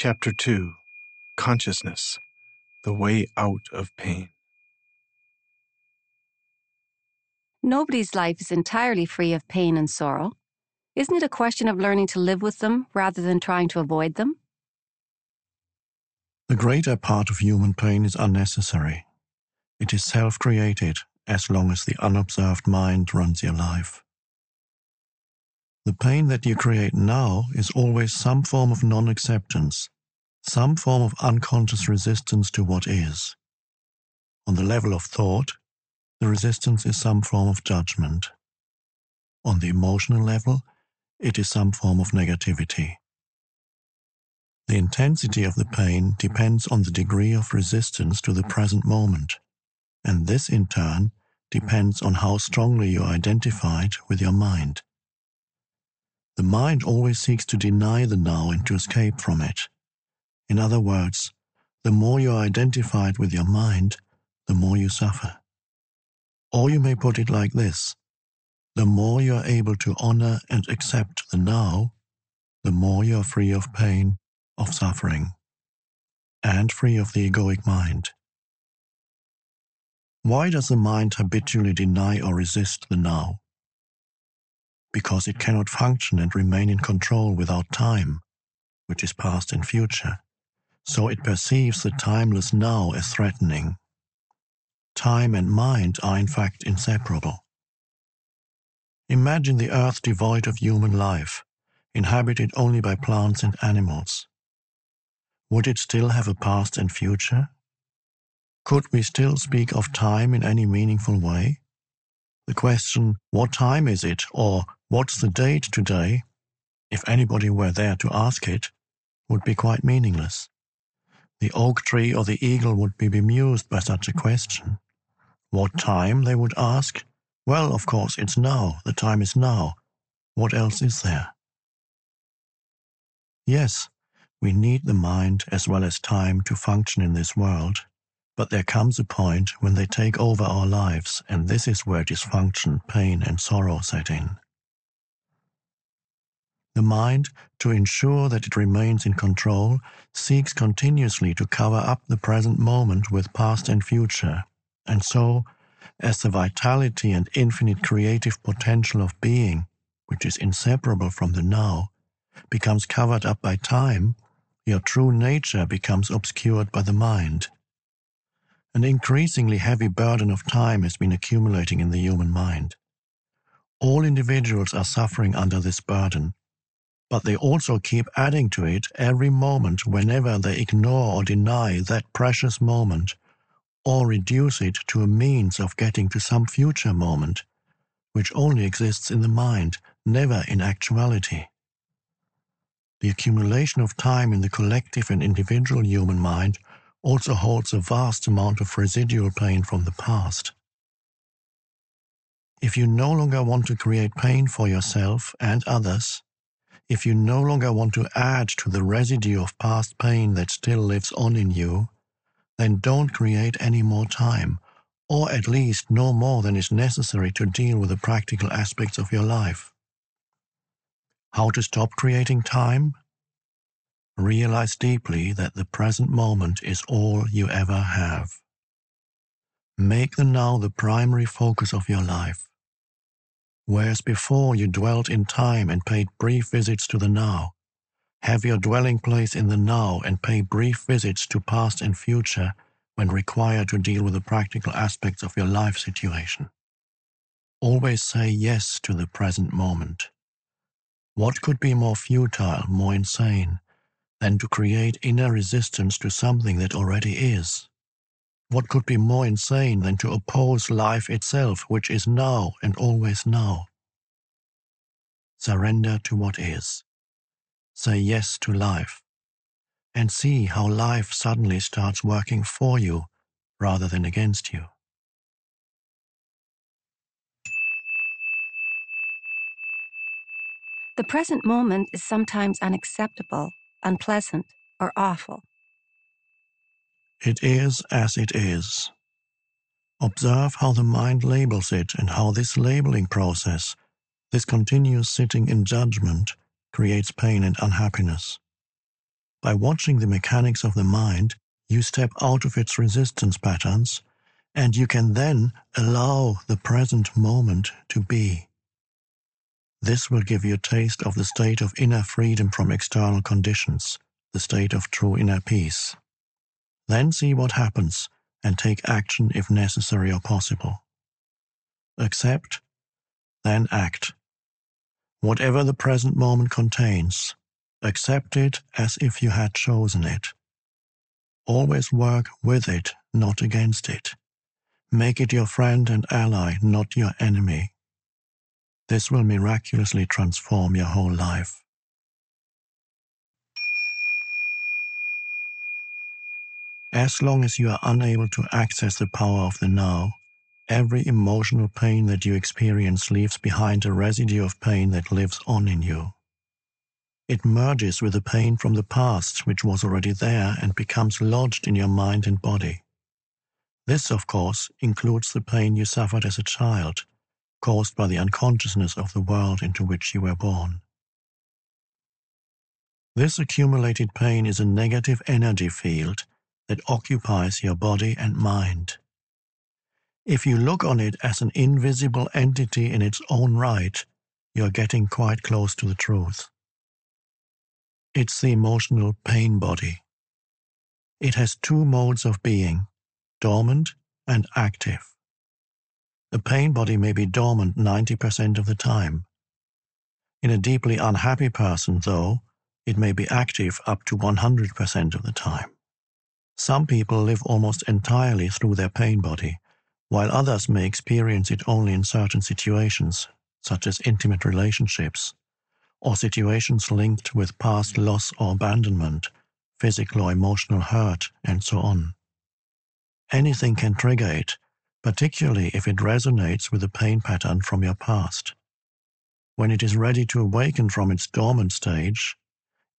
Chapter 2 Consciousness The Way Out of Pain. Nobody's life is entirely free of pain and sorrow. Isn't it a question of learning to live with them rather than trying to avoid them? The greater part of human pain is unnecessary. It is self created as long as the unobserved mind runs your life. The pain that you create now is always some form of non acceptance, some form of unconscious resistance to what is. On the level of thought, the resistance is some form of judgment. On the emotional level, it is some form of negativity. The intensity of the pain depends on the degree of resistance to the present moment, and this in turn depends on how strongly you are identified with your mind. The mind always seeks to deny the now and to escape from it. In other words, the more you are identified with your mind, the more you suffer. Or you may put it like this the more you are able to honor and accept the now, the more you are free of pain, of suffering, and free of the egoic mind. Why does the mind habitually deny or resist the now? Because it cannot function and remain in control without time, which is past and future. So it perceives the timeless now as threatening. Time and mind are in fact inseparable. Imagine the earth devoid of human life, inhabited only by plants and animals. Would it still have a past and future? Could we still speak of time in any meaningful way? The question, what time is it, or what's the date today, if anybody were there to ask it, would be quite meaningless. The oak tree or the eagle would be bemused by such a question. What time, they would ask? Well, of course, it's now. The time is now. What else is there? Yes, we need the mind as well as time to function in this world, but there comes a point when they take over our lives, and this is where dysfunction, pain, and sorrow set in. The mind, to ensure that it remains in control, seeks continuously to cover up the present moment with past and future, and so, as the vitality and infinite creative potential of being, which is inseparable from the now, becomes covered up by time, your true nature becomes obscured by the mind. An increasingly heavy burden of time has been accumulating in the human mind. All individuals are suffering under this burden, but they also keep adding to it every moment whenever they ignore or deny that precious moment or reduce it to a means of getting to some future moment, which only exists in the mind, never in actuality. The accumulation of time in the collective and individual human mind also holds a vast amount of residual pain from the past. If you no longer want to create pain for yourself and others, if you no longer want to add to the residue of past pain that still lives on in you, then don't create any more time, or at least no more than is necessary to deal with the practical aspects of your life. How to stop creating time? Realize deeply that the present moment is all you ever have. Make the now the primary focus of your life. Whereas before you dwelt in time and paid brief visits to the now, have your dwelling place in the now and pay brief visits to past and future when required to deal with the practical aspects of your life situation. Always say yes to the present moment. What could be more futile, more insane, than to create inner resistance to something that already is. What could be more insane than to oppose life itself, which is now and always now? Surrender to what is. Say yes to life. And see how life suddenly starts working for you rather than against you. The present moment is sometimes unacceptable unpleasant, or awful. It is as it is. Observe how the mind labels it and how this labeling process, this continuous sitting in judgment, creates pain and unhappiness. By watching the mechanics of the mind, you step out of its resistance patterns, and you can then allow the present moment to be. This will give you a taste of the state of inner freedom from external conditions, the state of true inner peace. Then see what happens and take action if necessary or possible. Accept, then act. Whatever the present moment contains, accept it as if you had chosen it. Always work with it, not against it. Make it your friend and ally, not your enemy. This will miraculously transform your whole life. As long as you are unable to access the power of the now, every emotional pain that you experience leaves behind a residue of pain that lives on in you. It merges with the pain from the past, which was already there, and becomes lodged in your mind and body. This, of course, includes the pain you suffered as a child, caused by the unconsciousness of the world into which you were born. This accumulated pain is a negative energy field that occupies your body and mind. If you look on it as an invisible entity in its own right, you are getting quite close to the truth. It's the emotional pain body. It has two modes of being, dormant and active. The pain body may be dormant 90% of the time. In a deeply unhappy person, though, it may be active up to 100% of the time. Some people live almost entirely through their pain body, while others may experience it only in certain situations, such as intimate relationships, or situations linked with past loss or abandonment, physical or emotional hurt, and so on. Anything can trigger it, particularly if it resonates with a pain pattern from your past. When it is ready to awaken from its dormant stage,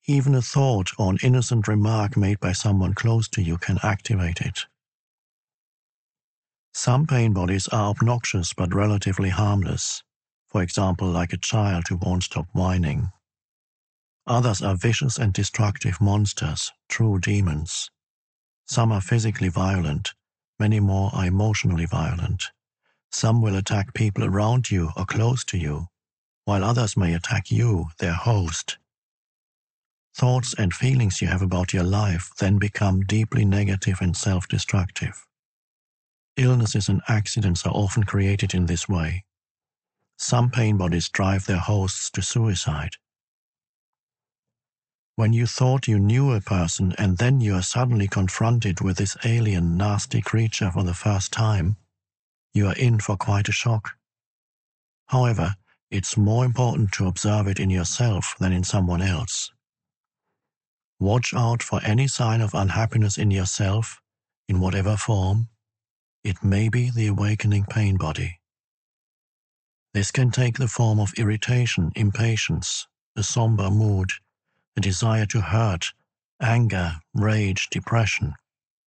even a thought or an innocent remark made by someone close to you can activate it. Some pain bodies are obnoxious but relatively harmless, for example, like a child who won't stop whining. Others are vicious and destructive monsters, true demons. Some are physically violent, many more are emotionally violent. Some will attack people around you or close to you, while others may attack you, their host. Thoughts and feelings you have about your life then become deeply negative and self destructive. Illnesses and accidents are often created in this way. Some pain bodies drive their hosts to suicide. When you thought you knew a person and then you are suddenly confronted with this alien, nasty creature for the first time, you are in for quite a shock. However, it's more important to observe it in yourself than in someone else. Watch out for any sign of unhappiness in yourself, in whatever form. It may be the awakening pain body. This can take the form of irritation, impatience, a somber mood, a desire to hurt, anger, rage, depression,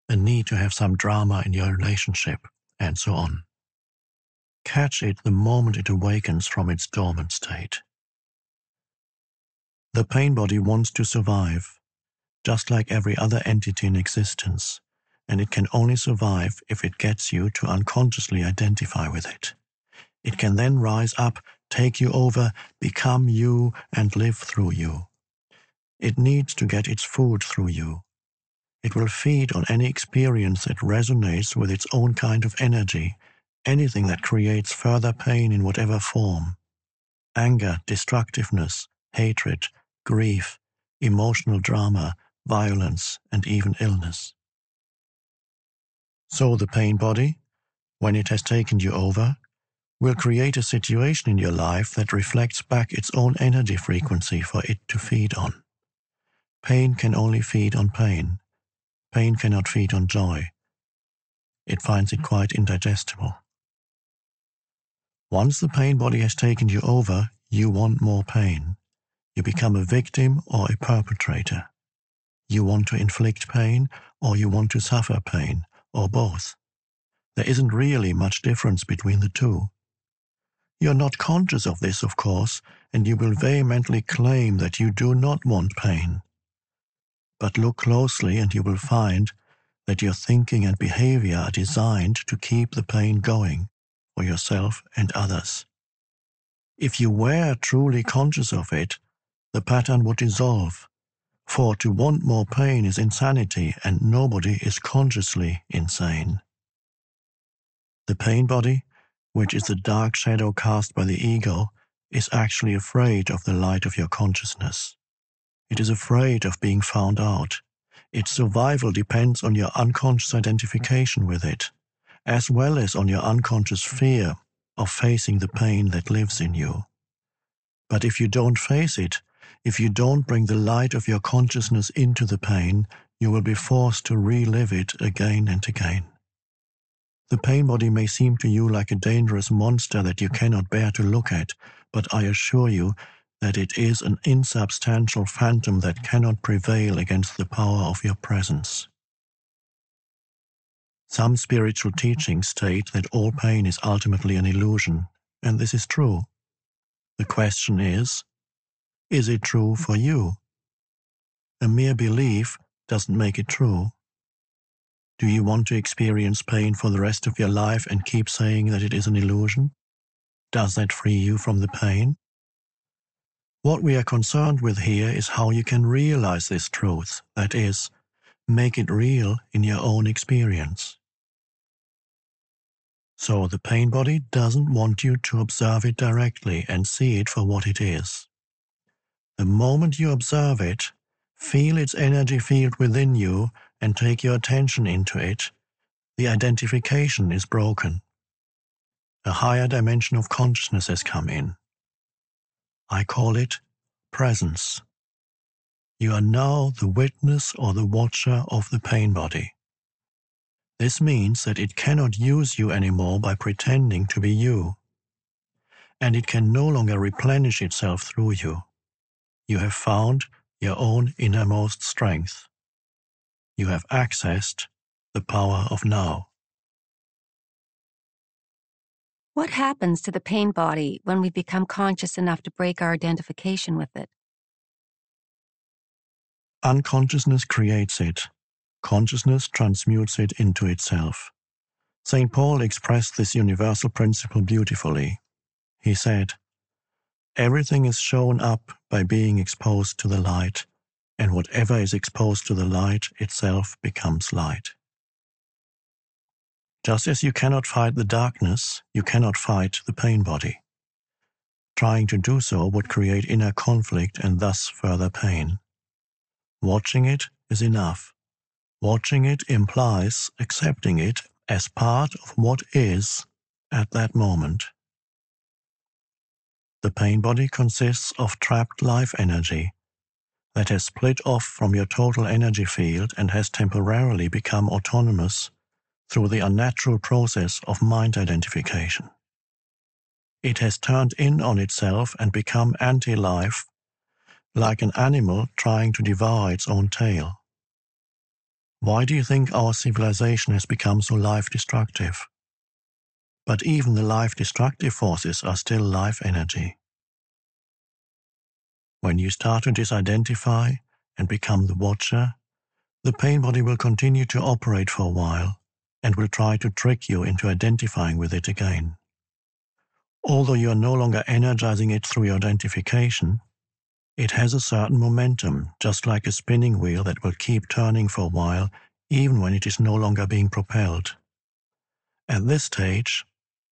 a need to have some drama in your relationship, and so on. Catch it the moment it awakens from its dormant state. The pain body wants to survive just like every other entity in existence, and it can only survive if it gets you to unconsciously identify with it. It can then rise up, take you over, become you, and live through you. It needs to get its food through you. It will feed on any experience that resonates with its own kind of energy, anything that creates further pain in whatever form. Anger, destructiveness, hatred, grief, emotional drama, violence, and even illness. So the pain body, when it has taken you over, will create a situation in your life that reflects back its own energy frequency for it to feed on. Pain can only feed on pain. Pain cannot feed on joy. It finds it mm. quite indigestible. Once the pain body has taken you over, you want more pain. You become a victim or a perpetrator. You want to inflict pain or you want to suffer pain, or both. There isn't really much difference between the two. You're not conscious of this, of course, and you will vehemently claim that you do not want pain. But look closely and you will find that your thinking and behavior are designed to keep the pain going for yourself and others. If you were truly conscious of it, the pattern would dissolve, for to want more pain is insanity and nobody is consciously insane. The pain body, which is the dark shadow cast by the ego, is actually afraid of the light of your consciousness. It is afraid of being found out. Its survival depends on your unconscious identification with it, as well as on your unconscious fear of facing the pain that lives in you. But if you don't face it, if you don't bring the light of your consciousness into the pain, you will be forced to relive it again and again. The pain body may seem to you like a dangerous monster that you cannot bear to look at, but I assure you that it is an insubstantial phantom that cannot prevail against the power of your presence. Some spiritual teachings state that all pain is ultimately an illusion, and this is true. The question is, is it true for you? A mere belief doesn't make it true. Do you want to experience pain for the rest of your life and keep saying that it is an illusion? Does that free you from the pain? What we are concerned with here is how you can realize this truth, that is, make it real in your own experience. So the pain body doesn't want you to observe it directly and see it for what it is. The moment you observe it, feel its energy field within you and take your attention into it, the identification is broken. A higher dimension of consciousness has come in. I call it presence. You are now the witness or the watcher of the pain body. This means that it cannot use you anymore by pretending to be you, and it can no longer replenish itself through you. You have found your own innermost strength you have accessed the power of now. What happens to the pain body when we become conscious enough to break our identification with it? Unconsciousness creates it. Consciousness transmutes it into itself. St. Paul expressed this universal principle beautifully. He said, Everything is shown up by being exposed to the light, and whatever is exposed to the light itself becomes light. Just as you cannot fight the darkness, you cannot fight the pain body. Trying to do so would create inner conflict and thus further pain. Watching it is enough. Watching it implies accepting it as part of what is at that moment. The pain body consists of trapped life energy that has split off from your total energy field and has temporarily become autonomous through the unnatural process of mind identification. It has turned in on itself and become anti life, like an animal trying to devour its own tail. Why do you think our civilization has become so life destructive? But even the life destructive forces are still life energy. When you start to disidentify and become the watcher, the pain body will continue to operate for a while and will try to trick you into identifying with it again. Although you are no longer energizing it through your identification, it has a certain momentum, just like a spinning wheel that will keep turning for a while, even when it is no longer being propelled. At this stage,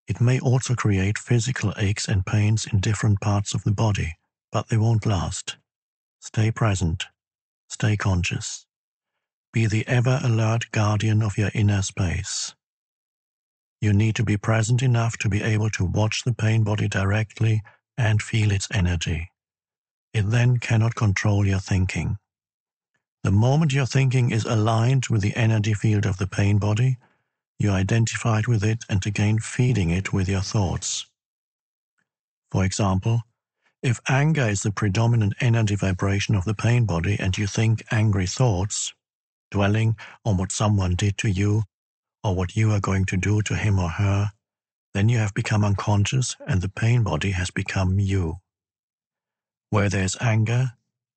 it may also create physical aches and pains in different parts of the body but they won't last. Stay present. Stay conscious. Be the ever alert guardian of your inner space. You need to be present enough to be able to watch the pain body directly and feel its energy. It then cannot control your thinking. The moment your thinking is aligned with the energy field of the pain body, you identified with it and again feeding it with your thoughts. For example, if anger is the predominant energy vibration of the pain body and you think angry thoughts, dwelling on what someone did to you or what you are going to do to him or her, then you have become unconscious and the pain body has become you. Where there's anger,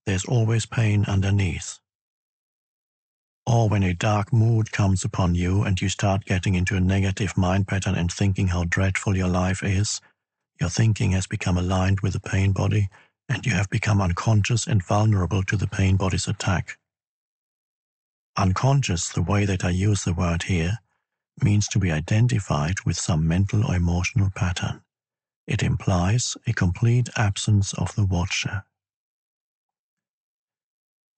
there's always pain underneath. or when a dark mood comes upon you and you start getting into a negative mind pattern and thinking how dreadful your life is, your thinking has become aligned with the pain body and you have become unconscious and vulnerable to the pain body's attack. Unconscious, the way that I use the word here, means to be identified with some mental or emotional pattern. It implies a complete absence of the watcher.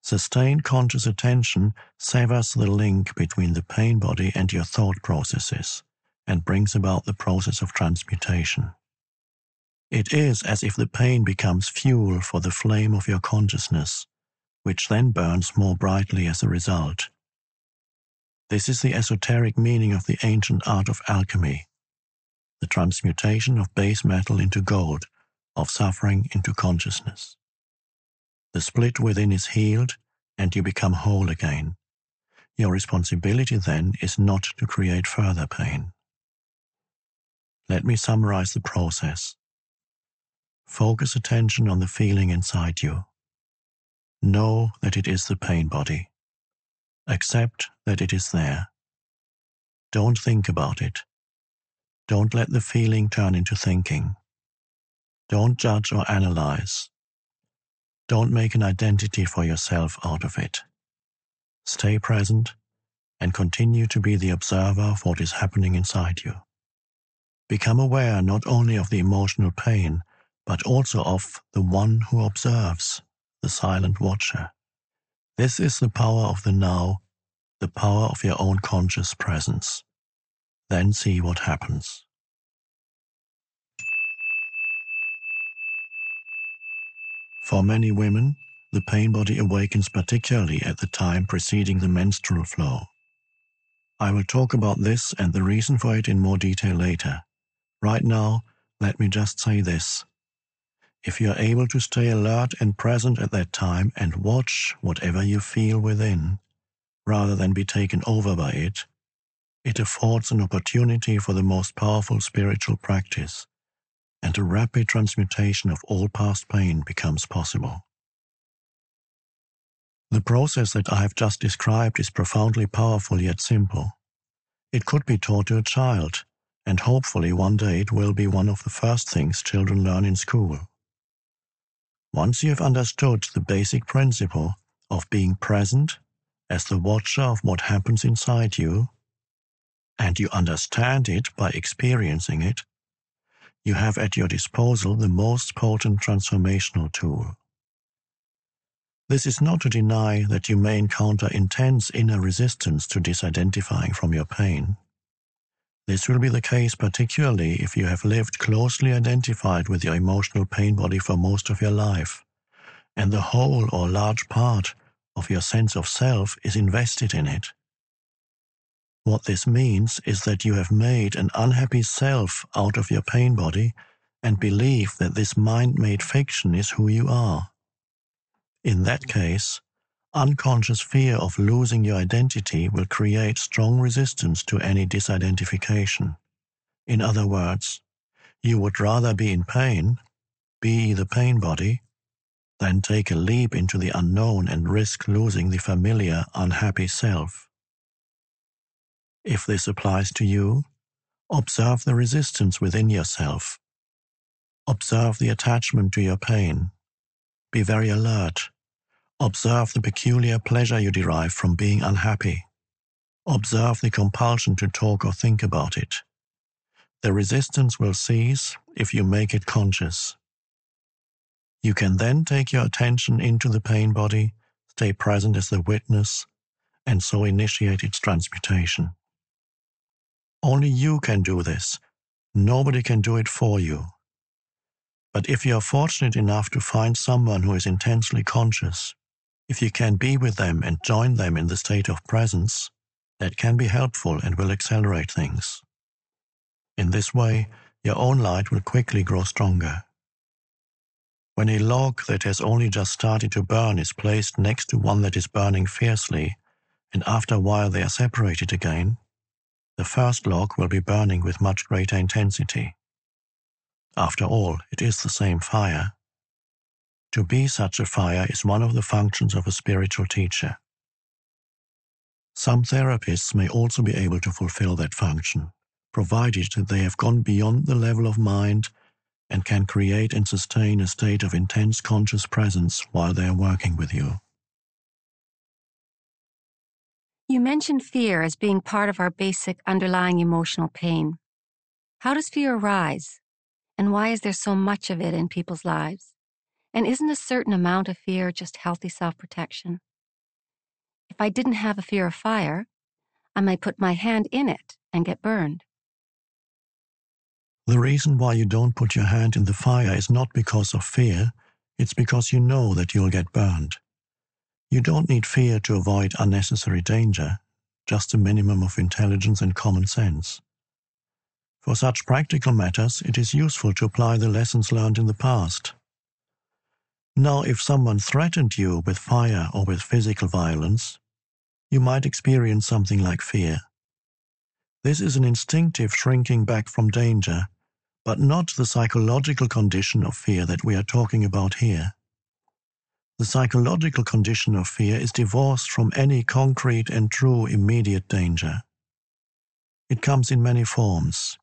Sustained conscious attention severs the link between the pain body and your thought processes and brings about the process of transmutation. It is as if the pain becomes fuel for the flame of your consciousness, which then burns more brightly as a result. This is the esoteric meaning of the ancient art of alchemy, the transmutation of base metal into gold, of suffering into consciousness. The split within is healed and you become whole again. Your responsibility then is not to create further pain. Let me summarize the process. Focus attention on the feeling inside you. Know that it is the pain body. Accept that it is there. Don't think about it. Don't let the feeling turn into thinking. Don't judge or analyze. Don't make an identity for yourself out of it. Stay present and continue to be the observer of what is happening inside you. Become aware not only of the emotional pain, but also of the one who observes, the silent watcher. This is the power of the now, the power of your own conscious presence. Then see what happens. For many women, the pain body awakens particularly at the time preceding the menstrual flow. I will talk about this and the reason for it in more detail later. Right now, let me just say this. If you are able to stay alert and present at that time and watch whatever you feel within, rather than be taken over by it, it affords an opportunity for the most powerful spiritual practice and a rapid transmutation of all past pain becomes possible. The process that I have just described is profoundly powerful yet simple. It could be taught to a child, and hopefully one day it will be one of the first things children learn in school. Once you have understood the basic principle of being present as the watcher of what happens inside you, and you understand it by experiencing it, you have at your disposal the most potent transformational tool. This is not to deny that you may encounter intense inner resistance to disidentifying from your pain. This will be the case particularly if you have lived closely identified with your emotional pain body for most of your life, and the whole or large part of your sense of self is invested in it. What this means is that you have made an unhappy self out of your pain body and believe that this mind made fiction is who you are. In that case, unconscious fear of losing your identity will create strong resistance to any disidentification. In other words, you would rather be in pain, be the pain body, than take a leap into the unknown and risk losing the familiar, unhappy self. If this applies to you, observe the resistance within yourself. Observe the attachment to your pain. Be very alert. Observe the peculiar pleasure you derive from being unhappy. Observe the compulsion to talk or think about it. The resistance will cease if you make it conscious. You can then take your attention into the pain body, stay present as the witness, and so initiate its transmutation. Only you can do this. Nobody can do it for you. But if you are fortunate enough to find someone who is intensely conscious, if you can be with them and join them in the state of presence, that can be helpful and will accelerate things. In this way, your own light will quickly grow stronger. When a log that has only just started to burn is placed next to one that is burning fiercely, and after a while they are separated again, the first log will be burning with much greater intensity. After all, it is the same fire. To be such a fire is one of the functions of a spiritual teacher. Some therapists may also be able to fulfill that function, provided that they have gone beyond the level of mind and can create and sustain a state of intense conscious presence while they are working with you. You mentioned fear as being part of our basic underlying emotional pain. How does fear arise? And why is there so much of it in people's lives? And isn't a certain amount of fear just healthy self protection? If I didn't have a fear of fire, I might put my hand in it and get burned. The reason why you don't put your hand in the fire is not because of fear, it's because you know that you'll get burned. You don't need fear to avoid unnecessary danger, just a minimum of intelligence and common sense. For such practical matters, it is useful to apply the lessons learned in the past. Now, if someone threatened you with fire or with physical violence, you might experience something like fear. This is an instinctive shrinking back from danger but not the psychological condition of fear that we are talking about here. The psychological condition of fear is divorced from any concrete and true immediate danger. It comes in many forms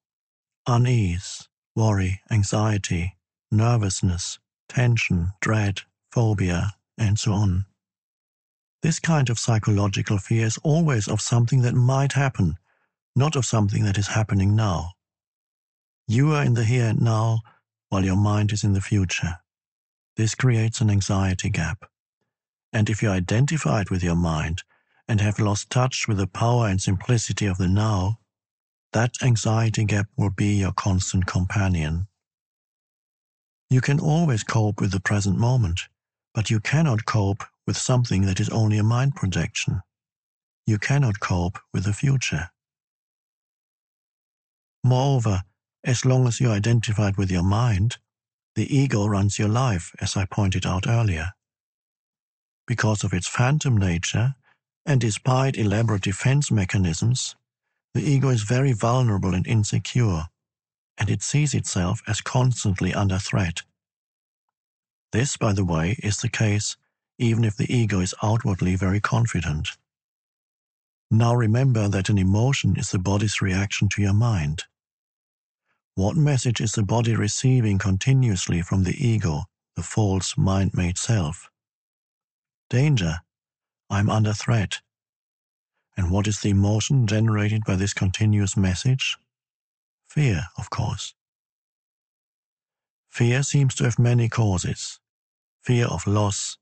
unease, worry, anxiety, nervousness, tension, dread, phobia, and so on. This kind of psychological fear is always of something that might happen, not of something that is happening now. You are in the here and now, while your mind is in the future. This creates an anxiety gap. And if you are identified with your mind and have lost touch with the power and simplicity of the now, that anxiety gap will be your constant companion. You can always cope with the present moment, but you cannot cope with something that is only a mind projection. You cannot cope with the future. Moreover, as long as you're identified with your mind, the ego runs your life, as I pointed out earlier. Because of its phantom nature, and despite elaborate defense mechanisms, the ego is very vulnerable and insecure, and it sees itself as constantly under threat. This, by the way, is the case even if the ego is outwardly very confident. Now remember that an emotion is the body's reaction to your mind. What message is the body receiving continuously from the ego, the false mind made self? Danger. I'm under threat. And what is the emotion generated by this continuous message? Fear, of course. Fear seems to have many causes fear of loss,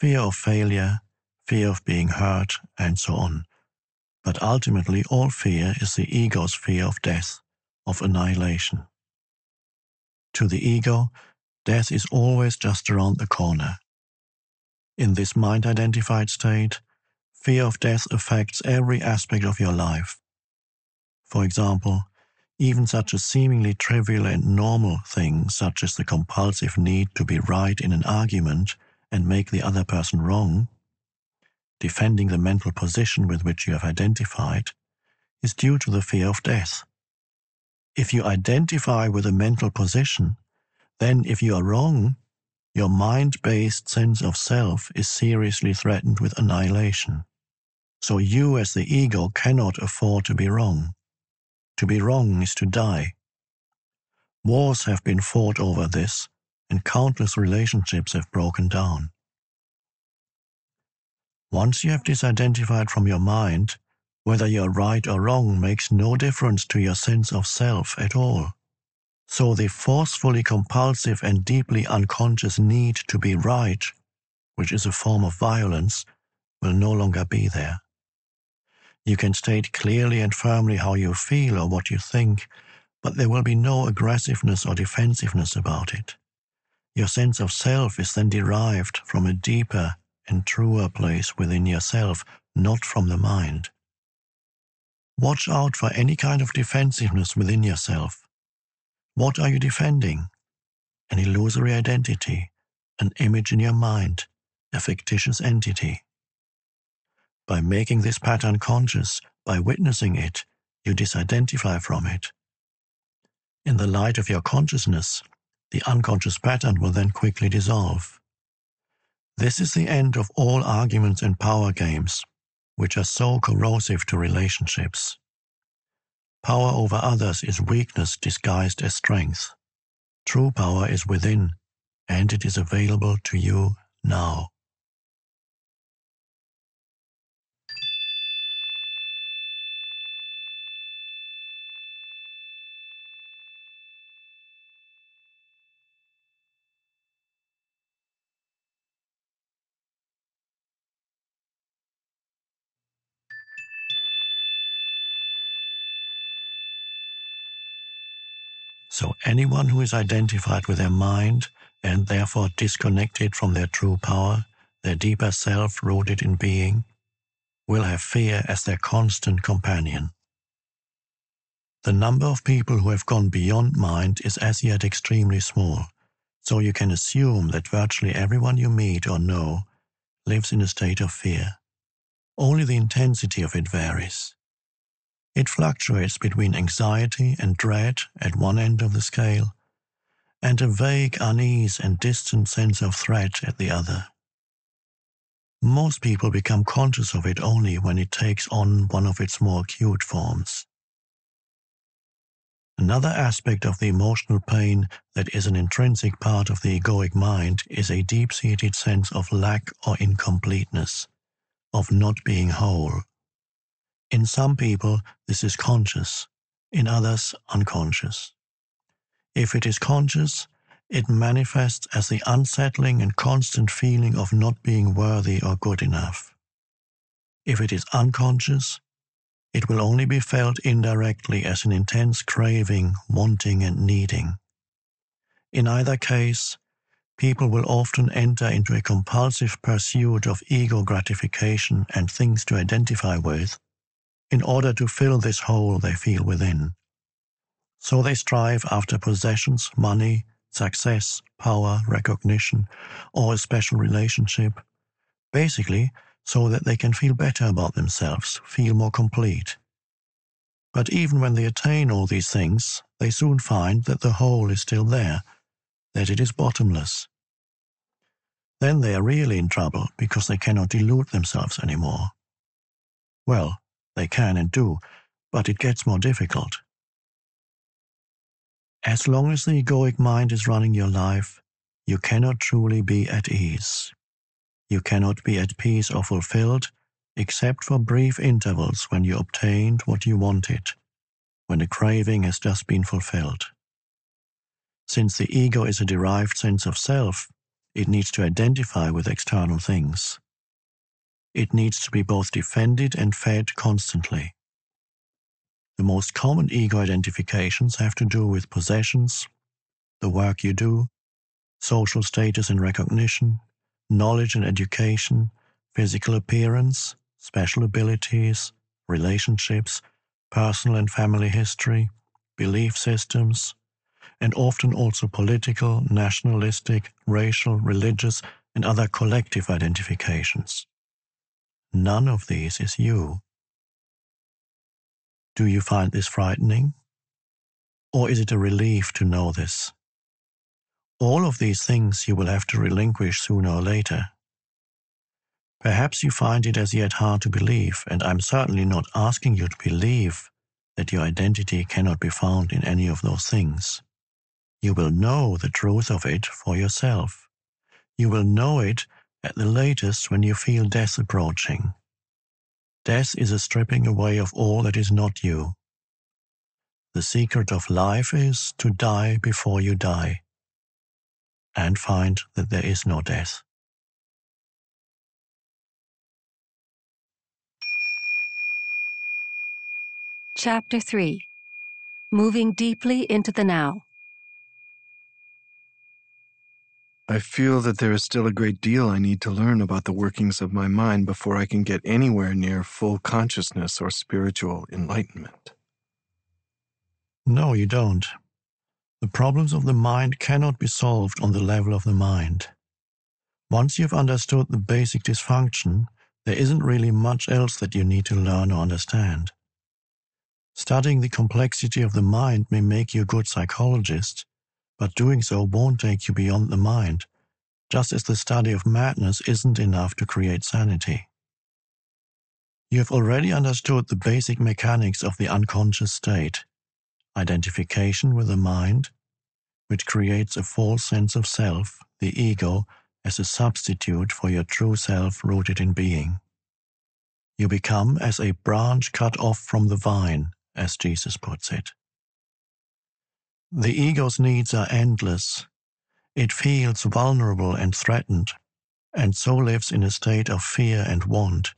fear of failure, fear of being hurt, and so on. But ultimately, all fear is the ego's fear of death of annihilation. To the ego, death is always just around the corner. In this mind identified state, fear of death affects every aspect of your life. For example, even such a seemingly trivial and normal thing, such as the compulsive need to be right in an argument and make the other person wrong, defending the mental position with which you have identified, is due to the fear of death. If you identify with a mental position, then if you are wrong, your mind based sense of self is seriously threatened with annihilation. So you, as the ego, cannot afford to be wrong. To be wrong is to die. Wars have been fought over this, and countless relationships have broken down. Once you have disidentified from your mind, whether you're right or wrong makes no difference to your sense of self at all. So the forcefully compulsive and deeply unconscious need to be right, which is a form of violence, will no longer be there. You can state clearly and firmly how you feel or what you think, but there will be no aggressiveness or defensiveness about it. Your sense of self is then derived from a deeper and truer place within yourself, not from the mind. Watch out for any kind of defensiveness within yourself. What are you defending? An illusory identity, an image in your mind, a fictitious entity. By making this pattern conscious, by witnessing it, you disidentify from it. In the light of your consciousness, the unconscious pattern will then quickly dissolve. This is the end of all arguments and power games which are so corrosive to relationships. Power over others is weakness disguised as strength. True power is within, and it is available to you now. So anyone who is identified with their mind and therefore disconnected from their true power, their deeper self rooted in being, will have fear as their constant companion. The number of people who have gone beyond mind is as yet extremely small, so you can assume that virtually everyone you meet or know lives in a state of fear. Only the intensity of it varies. It fluctuates between anxiety and dread at one end of the scale and a vague unease and distant sense of threat at the other. Most people become conscious of it only when it takes on one of its more acute forms. Another aspect of the emotional pain that is an intrinsic part of the egoic mind is a deep seated sense of lack or incompleteness, of not being whole. In some people, this is conscious, in others, unconscious. If it is conscious, it manifests as the unsettling and constant feeling of not being worthy or good enough. If it is unconscious, it will only be felt indirectly as an intense craving, wanting, and needing. In either case, people will often enter into a compulsive pursuit of ego gratification and things to identify with in order to fill this hole they feel within. So they strive after possessions, money, success, power, recognition, or a special relationship, basically so that they can feel better about themselves, feel more complete. But even when they attain all these things, they soon find that the hole is still there, that it is bottomless. Then they are really in trouble because they cannot delude themselves anymore. Well, they can and do, but it gets more difficult. As long as the egoic mind is running your life, you cannot truly be at ease. You cannot be at peace or fulfilled except for brief intervals when you obtained what you wanted, when the craving has just been fulfilled. Since the ego is a derived sense of self, it needs to identify with external things. It needs to be both defended and fed constantly. The most common ego identifications have to do with possessions, the work you do, social status and recognition, knowledge and education, physical appearance, special abilities, relationships, personal and family history, belief systems, and often also political, nationalistic, racial, religious, and other collective identifications. None of these is you. Do you find this frightening? Or is it a relief to know this? All of these things you will have to relinquish sooner or later. Perhaps you find it as yet hard to believe, and I'm certainly not asking you to believe that your identity cannot be found in any of those things. You will know the truth of it for yourself. You will know it at the latest when you feel death approaching. Death is a stripping away of all that is not you. The secret of life is to die before you die and find that there is no death. Chapter 3 Moving Deeply into the Now. I feel that there is still a great deal I need to learn about the workings of my mind before I can get anywhere near full consciousness or spiritual enlightenment. No, you don't. The problems of the mind cannot be solved on the level of the mind. Once you've understood the basic dysfunction, there isn't really much else that you need to learn or understand. Studying the complexity of the mind may make you a good psychologist, but doing so won't take you beyond the mind, just as the study of madness isn't enough to create sanity. You have already understood the basic mechanics of the unconscious state identification with the mind, which creates a false sense of self, the ego, as a substitute for your true self rooted in being. You become as a branch cut off from the vine, as Jesus puts it. The ego's needs are endless. It feels vulnerable and threatened, and so lives in a state of fear and want.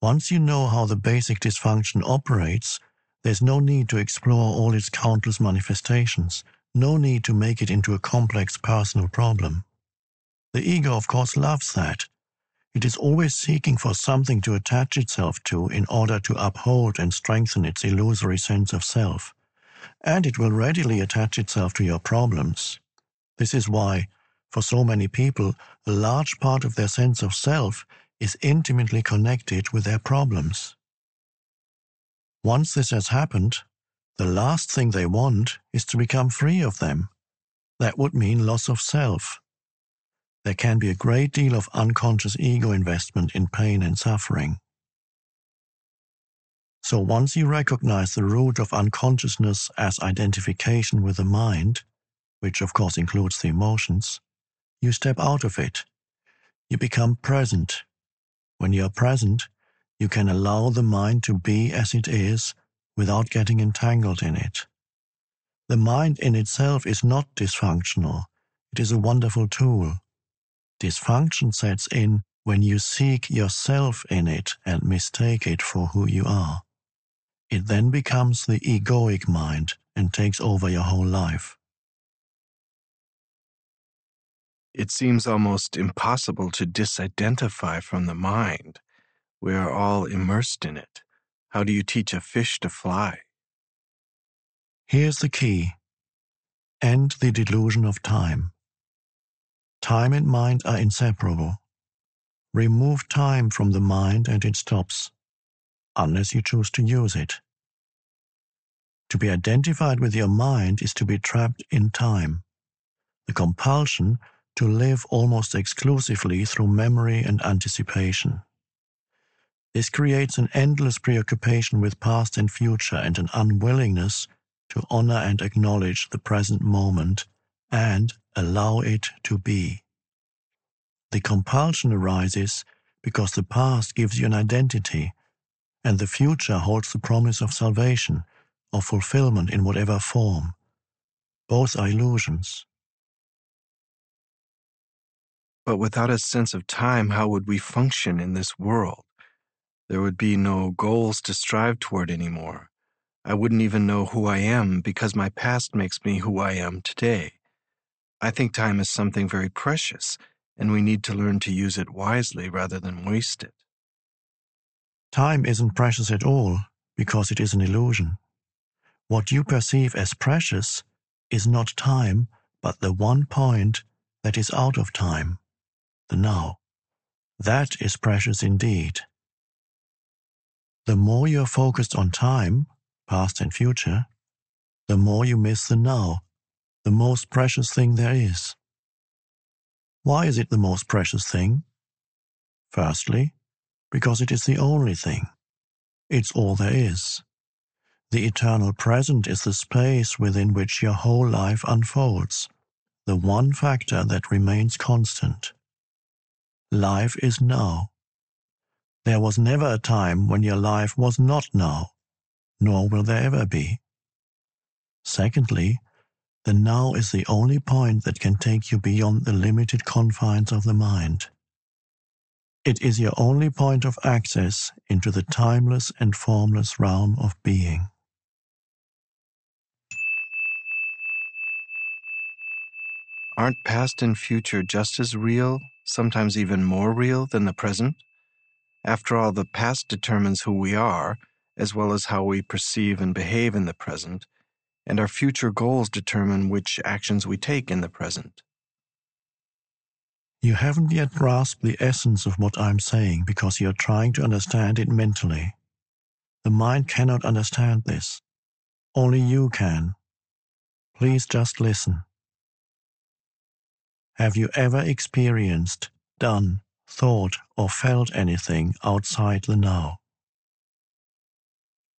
Once you know how the basic dysfunction operates, there's no need to explore all its countless manifestations, no need to make it into a complex personal problem. The ego, of course, loves that. It is always seeking for something to attach itself to in order to uphold and strengthen its illusory sense of self and it will readily attach itself to your problems. This is why, for so many people, a large part of their sense of self is intimately connected with their problems. Once this has happened, the last thing they want is to become free of them. That would mean loss of self. There can be a great deal of unconscious ego investment in pain and suffering. So once you recognize the root of unconsciousness as identification with the mind, which of course includes the emotions, you step out of it. You become present. When you are present, you can allow the mind to be as it is without getting entangled in it. The mind in itself is not dysfunctional. It is a wonderful tool. Dysfunction sets in when you seek yourself in it and mistake it for who you are. It then becomes the egoic mind and takes over your whole life. It seems almost impossible to disidentify from the mind. We are all immersed in it. How do you teach a fish to fly? Here's the key end the delusion of time. Time and mind are inseparable. Remove time from the mind and it stops unless you choose to use it. To be identified with your mind is to be trapped in time. The compulsion to live almost exclusively through memory and anticipation. This creates an endless preoccupation with past and future and an unwillingness to honor and acknowledge the present moment and allow it to be. The compulsion arises because the past gives you an identity and the future holds the promise of salvation, of fulfillment in whatever form. Both are illusions. But without a sense of time, how would we function in this world? There would be no goals to strive toward anymore. I wouldn't even know who I am because my past makes me who I am today. I think time is something very precious, and we need to learn to use it wisely rather than waste it. Time isn't precious at all because it is an illusion. What you perceive as precious is not time, but the one point that is out of time, the now. That is precious indeed. The more you are focused on time, past and future, the more you miss the now, the most precious thing there is. Why is it the most precious thing? Firstly, because it is the only thing. It's all there is. The eternal present is the space within which your whole life unfolds, the one factor that remains constant. Life is now. There was never a time when your life was not now, nor will there ever be. Secondly, the now is the only point that can take you beyond the limited confines of the mind. It is your only point of access into the timeless and formless realm of being. Aren't past and future just as real, sometimes even more real than the present? After all, the past determines who we are, as well as how we perceive and behave in the present, and our future goals determine which actions we take in the present. You haven't yet grasped the essence of what I'm saying because you're trying to understand it mentally. The mind cannot understand this. Only you can. Please just listen. Have you ever experienced, done, thought, or felt anything outside the now?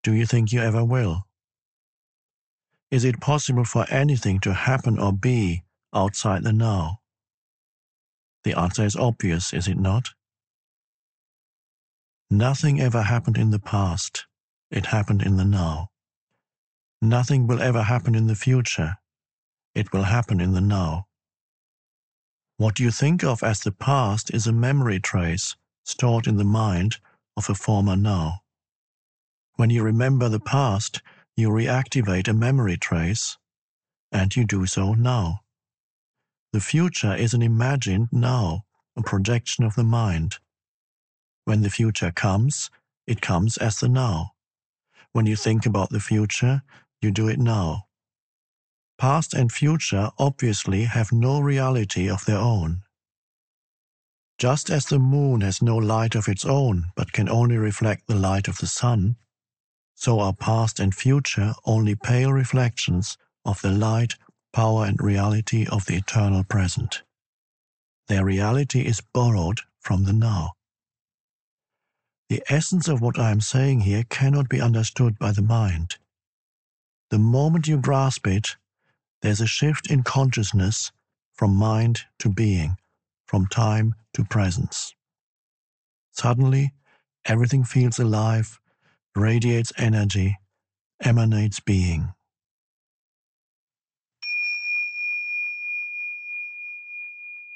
Do you think you ever will? Is it possible for anything to happen or be outside the now? The answer is obvious, is it not? Nothing ever happened in the past. It happened in the now. Nothing will ever happen in the future. It will happen in the now. What you think of as the past is a memory trace stored in the mind of a former now. When you remember the past, you reactivate a memory trace, and you do so now. The future is an imagined now, a projection of the mind. When the future comes, it comes as the now. When you think about the future, you do it now. Past and future obviously have no reality of their own. Just as the moon has no light of its own, but can only reflect the light of the sun, so are past and future only pale reflections of the light, power, and reality of the eternal present. Their reality is borrowed from the now. The essence of what I am saying here cannot be understood by the mind. The moment you grasp it, there's a shift in consciousness from mind to being, from time to presence. Suddenly, everything feels alive, radiates energy, emanates being.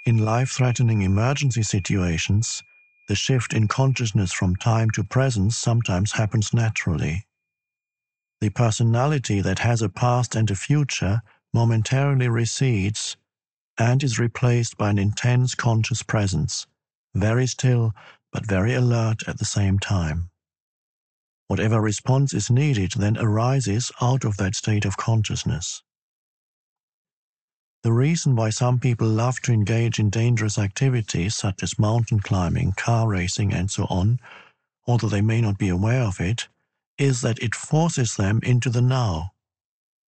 In life threatening emergency situations, the shift in consciousness from time to presence sometimes happens naturally. The personality that has a past and a future momentarily recedes and is replaced by an intense conscious presence, very still but very alert at the same time. Whatever response is needed then arises out of that state of consciousness. The reason why some people love to engage in dangerous activities such as mountain climbing, car racing, and so on, although they may not be aware of it, is that it forces them into the now.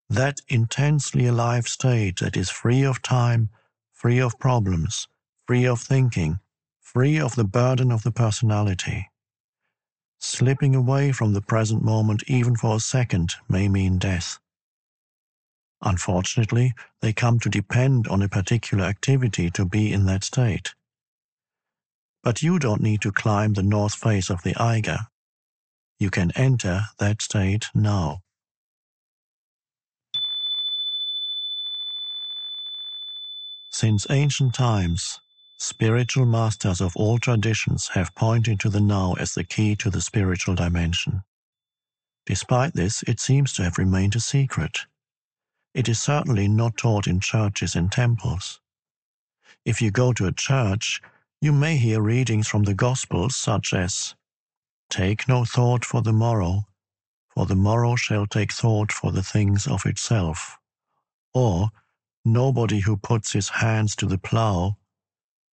That intensely alive state that is free of time, free of problems, free of thinking, free of the burden of the personality. Slipping away from the present moment even for a second may mean death. Unfortunately, they come to depend on a particular activity to be in that state. But you don't need to climb the north face of the Eiger. You can enter that state now. Since ancient times, spiritual masters of all traditions have pointed to the now as the key to the spiritual dimension. Despite this, it seems to have remained a secret. It is certainly not taught in churches and temples. If you go to a church, you may hear readings from the Gospels such as, Take no thought for the morrow, for the morrow shall take thought for the things of itself. Or, Nobody who puts his hands to the plow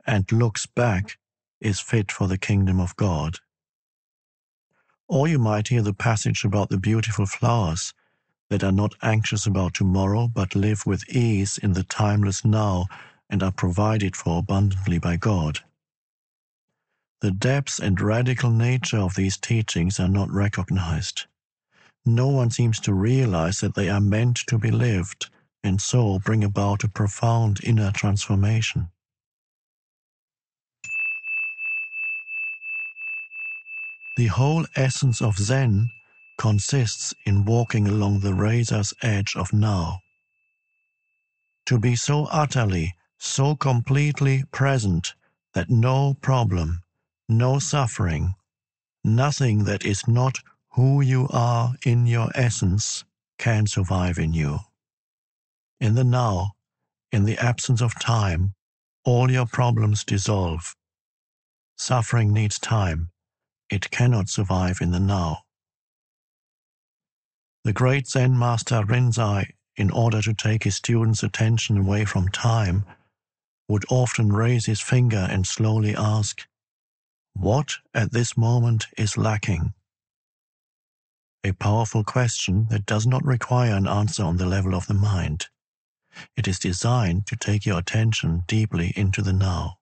and looks back is fit for the kingdom of God. Or you might hear the passage about the beautiful flowers that are not anxious about tomorrow, but live with ease in the timeless now and are provided for abundantly by God. The depth and radical nature of these teachings are not recognized. No one seems to realize that they are meant to be lived and so bring about a profound inner transformation. The whole essence of Zen consists in walking along the razor's edge of now. To be so utterly, so completely present that no problem, no suffering, nothing that is not who you are in your essence can survive in you. In the now, in the absence of time, all your problems dissolve. Suffering needs time. It cannot survive in the now. The great Zen master Rinzai, in order to take his students' attention away from time, would often raise his finger and slowly ask, What at this moment is lacking? A powerful question that does not require an answer on the level of the mind. It is designed to take your attention deeply into the now.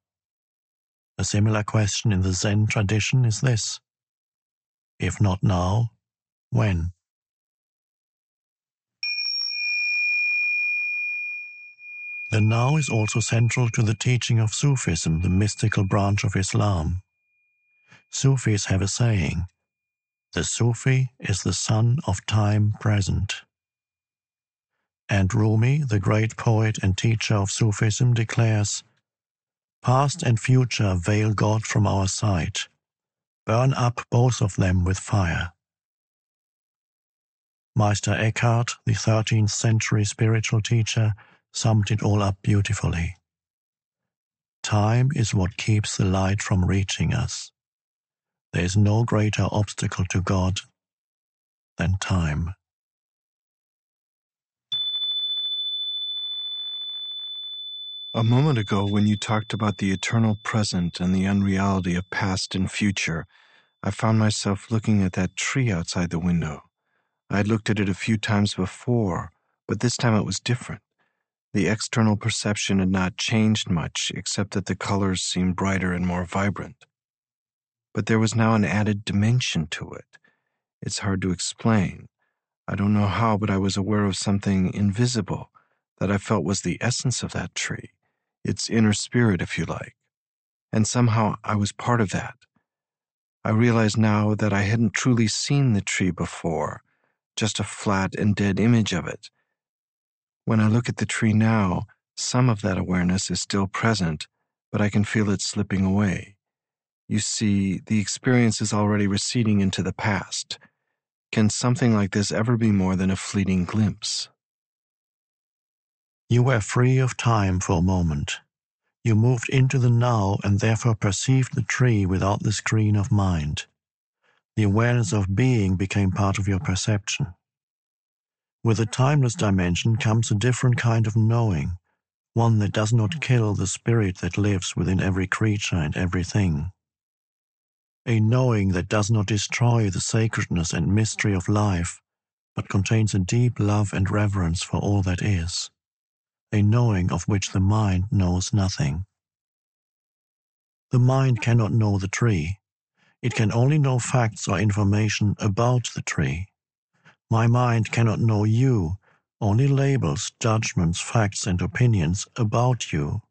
A similar question in the Zen tradition is this If not now, when? The now is also central to the teaching of Sufism, the mystical branch of Islam. Sufis have a saying the Sufi is the son of time present. And Rumi, the great poet and teacher of Sufism, declares Past and future veil God from our sight. Burn up both of them with fire. Meister Eckhart, the 13th century spiritual teacher, summed it all up beautifully. Time is what keeps the light from reaching us. There is no greater obstacle to God than time. A moment ago, when you talked about the eternal present and the unreality of past and future, I found myself looking at that tree outside the window. I had looked at it a few times before, but this time it was different. The external perception had not changed much, except that the colors seemed brighter and more vibrant. But there was now an added dimension to it. It's hard to explain. I don't know how, but I was aware of something invisible that I felt was the essence of that tree its inner spirit, if you like. And somehow I was part of that. I realize now that I hadn't truly seen the tree before, just a flat and dead image of it. When I look at the tree now, some of that awareness is still present, but I can feel it slipping away. You see, the experience is already receding into the past. Can something like this ever be more than a fleeting glimpse? You were free of time for a moment. You moved into the now and therefore perceived the tree without the screen of mind. The awareness of being became part of your perception. With the timeless dimension comes a different kind of knowing, one that does not kill the spirit that lives within every creature and everything. A knowing that does not destroy the sacredness and mystery of life, but contains a deep love and reverence for all that is a knowing of which the mind knows nothing. The mind cannot know the tree. It can only know facts or information about the tree. My mind cannot know you, only labels, judgments, facts, and opinions about you.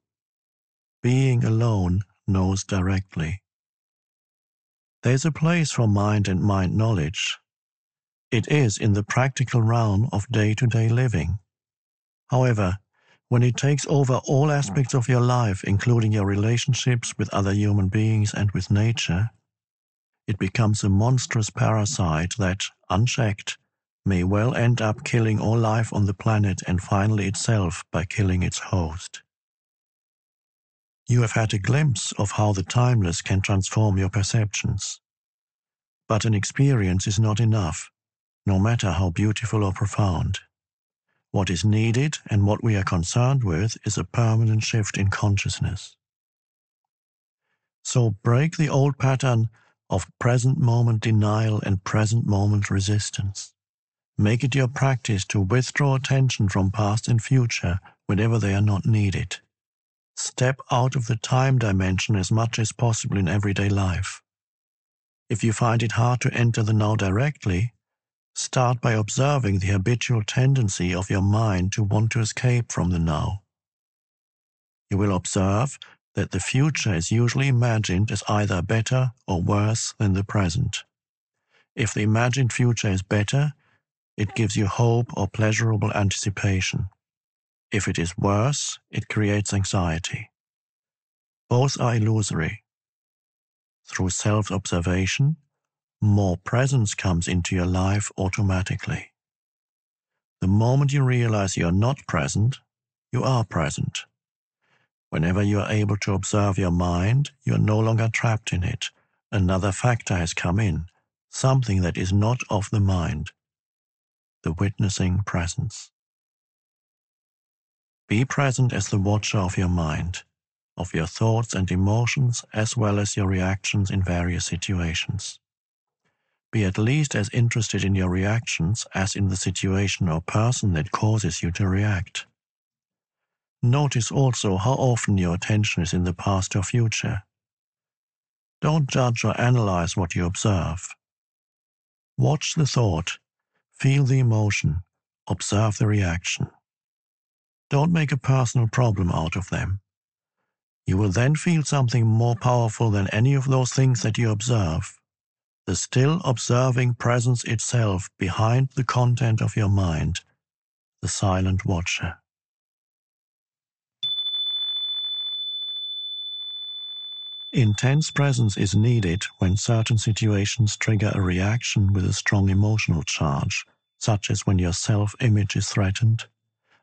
Being alone knows directly. There's a place for mind and mind knowledge. It is in the practical realm of day to day living. However, when it takes over all aspects of your life, including your relationships with other human beings and with nature, it becomes a monstrous parasite that, unchecked, may well end up killing all life on the planet and finally itself by killing its host. You have had a glimpse of how the timeless can transform your perceptions. But an experience is not enough, no matter how beautiful or profound. What is needed and what we are concerned with is a permanent shift in consciousness. So break the old pattern of present moment denial and present moment resistance. Make it your practice to withdraw attention from past and future whenever they are not needed. Step out of the time dimension as much as possible in everyday life. If you find it hard to enter the now directly, Start by observing the habitual tendency of your mind to want to escape from the now. You will observe that the future is usually imagined as either better or worse than the present. If the imagined future is better, it gives you hope or pleasurable anticipation. If it is worse, it creates anxiety. Both are illusory. Through self observation, more presence comes into your life automatically. The moment you realize you are not present, you are present. Whenever you are able to observe your mind, you are no longer trapped in it. Another factor has come in, something that is not of the mind, the witnessing presence. Be present as the watcher of your mind, of your thoughts and emotions, as well as your reactions in various situations. Be at least as interested in your reactions as in the situation or person that causes you to react. Notice also how often your attention is in the past or future. Don't judge or analyze what you observe. Watch the thought, feel the emotion, observe the reaction. Don't make a personal problem out of them. You will then feel something more powerful than any of those things that you observe. The still observing presence itself behind the content of your mind, the silent watcher. Intense presence is needed when certain situations trigger a reaction with a strong emotional charge, such as when your self image is threatened,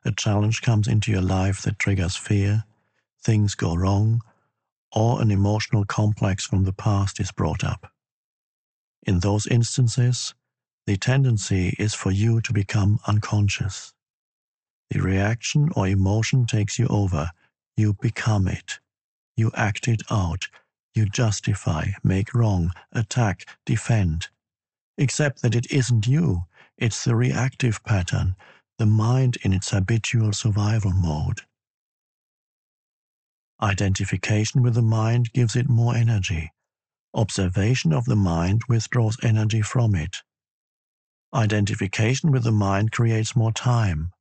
a challenge comes into your life that triggers fear, things go wrong, or an emotional complex from the past is brought up. In those instances, the tendency is for you to become unconscious. The reaction or emotion takes you over, you become it. You act it out. You justify, make wrong, attack, defend. Except that it isn't you. It's the reactive pattern, the mind in its habitual survival mode. Identification with the mind gives it more energy. Observation of the mind withdraws energy from it. Identification with the mind creates more time.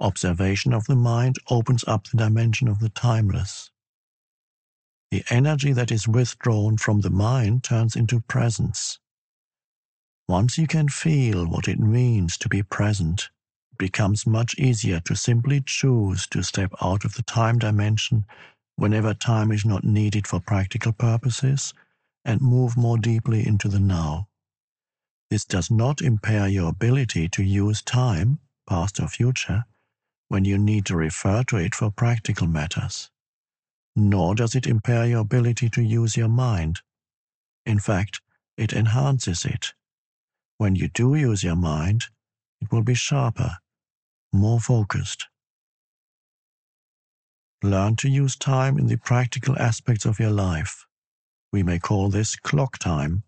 Observation of the mind opens up the dimension of the timeless. The energy that is withdrawn from the mind turns into presence. Once you can feel what it means to be present, it becomes much easier to simply choose to step out of the time dimension whenever time is not needed for practical purposes and move more deeply into the now. This does not impair your ability to use time, past or future, when you need to refer to it for practical matters nor does it impair your ability to use your mind. In fact, it enhances it. When you do use your mind, it will be sharper, more focused. Learn to use time in the practical aspects of your life. We may call this clock time.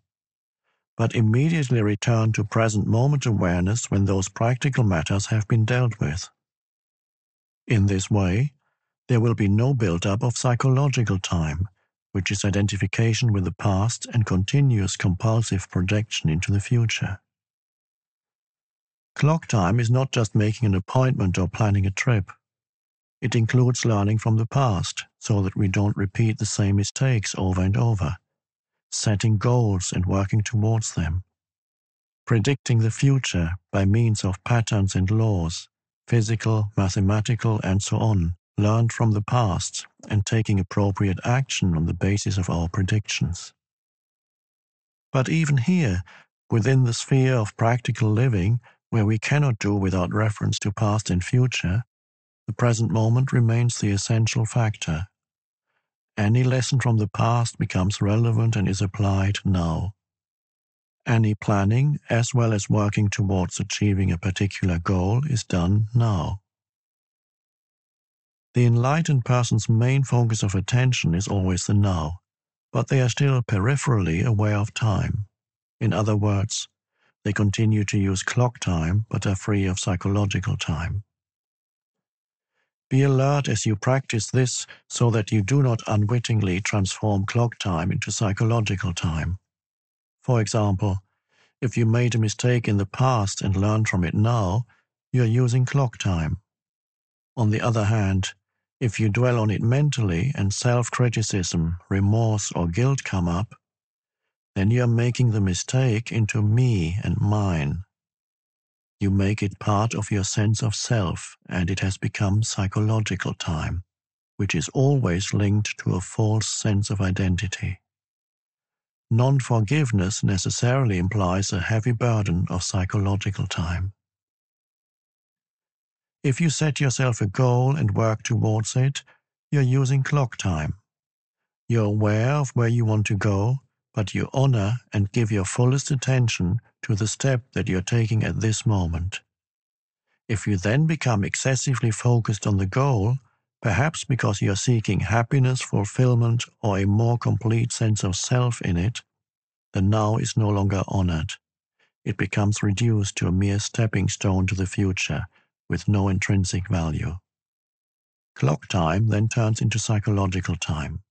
But immediately return to present moment awareness when those practical matters have been dealt with. In this way, there will be no build-up of psychological time, which is identification with the past and continuous compulsive projection into the future. Clock time is not just making an appointment or planning a trip. It includes learning from the past so that we don't repeat the same mistakes over and over, setting goals and working towards them, predicting the future by means of patterns and laws, physical, mathematical, and so on, learned from the past, and taking appropriate action on the basis of our predictions. But even here, within the sphere of practical living, where we cannot do without reference to past and future, the present moment remains the essential factor. Any lesson from the past becomes relevant and is applied now. Any planning, as well as working towards achieving a particular goal, is done now. The enlightened person's main focus of attention is always the now, but they are still peripherally aware of time. In other words, they continue to use clock time but are free of psychological time. Be alert as you practice this so that you do not unwittingly transform clock time into psychological time. For example, if you made a mistake in the past and learned from it now, you are using clock time. On the other hand, if you dwell on it mentally and self criticism, remorse, or guilt come up, then you are making the mistake into me and mine. You make it part of your sense of self, and it has become psychological time, which is always linked to a false sense of identity. Non forgiveness necessarily implies a heavy burden of psychological time. If you set yourself a goal and work towards it, you're using clock time. You're aware of where you want to go, but you honor and give your fullest attention to the step that you're taking at this moment. If you then become excessively focused on the goal, perhaps because you're seeking happiness, fulfillment, or a more complete sense of self in it, the now is no longer honored. It becomes reduced to a mere stepping stone to the future with no intrinsic value. Clock time then turns into psychological time.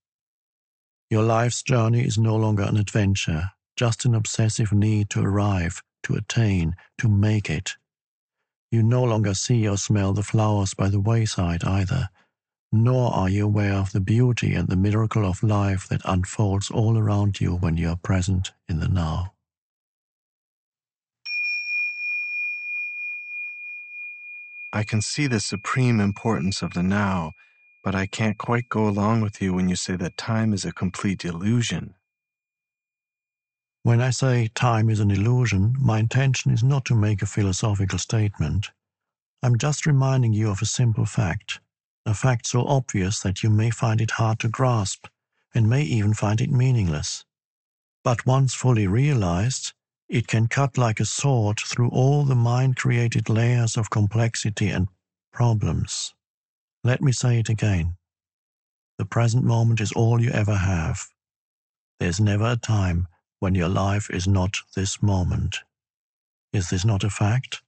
Your life's journey is no longer an adventure, just an obsessive need to arrive, to attain, to make it. You no longer see or smell the flowers by the wayside either, nor are you aware of the beauty and the miracle of life that unfolds all around you when you are present in the now. I can see the supreme importance of the now, but I can't quite go along with you when you say that time is a complete illusion. When I say time is an illusion, my intention is not to make a philosophical statement. I'm just reminding you of a simple fact, a fact so obvious that you may find it hard to grasp and may even find it meaningless. But once fully realized, it can cut like a sword through all the mind created layers of complexity and problems. Let me say it again. The present moment is all you ever have. There's never a time when your life is not this moment. Is this not a fact?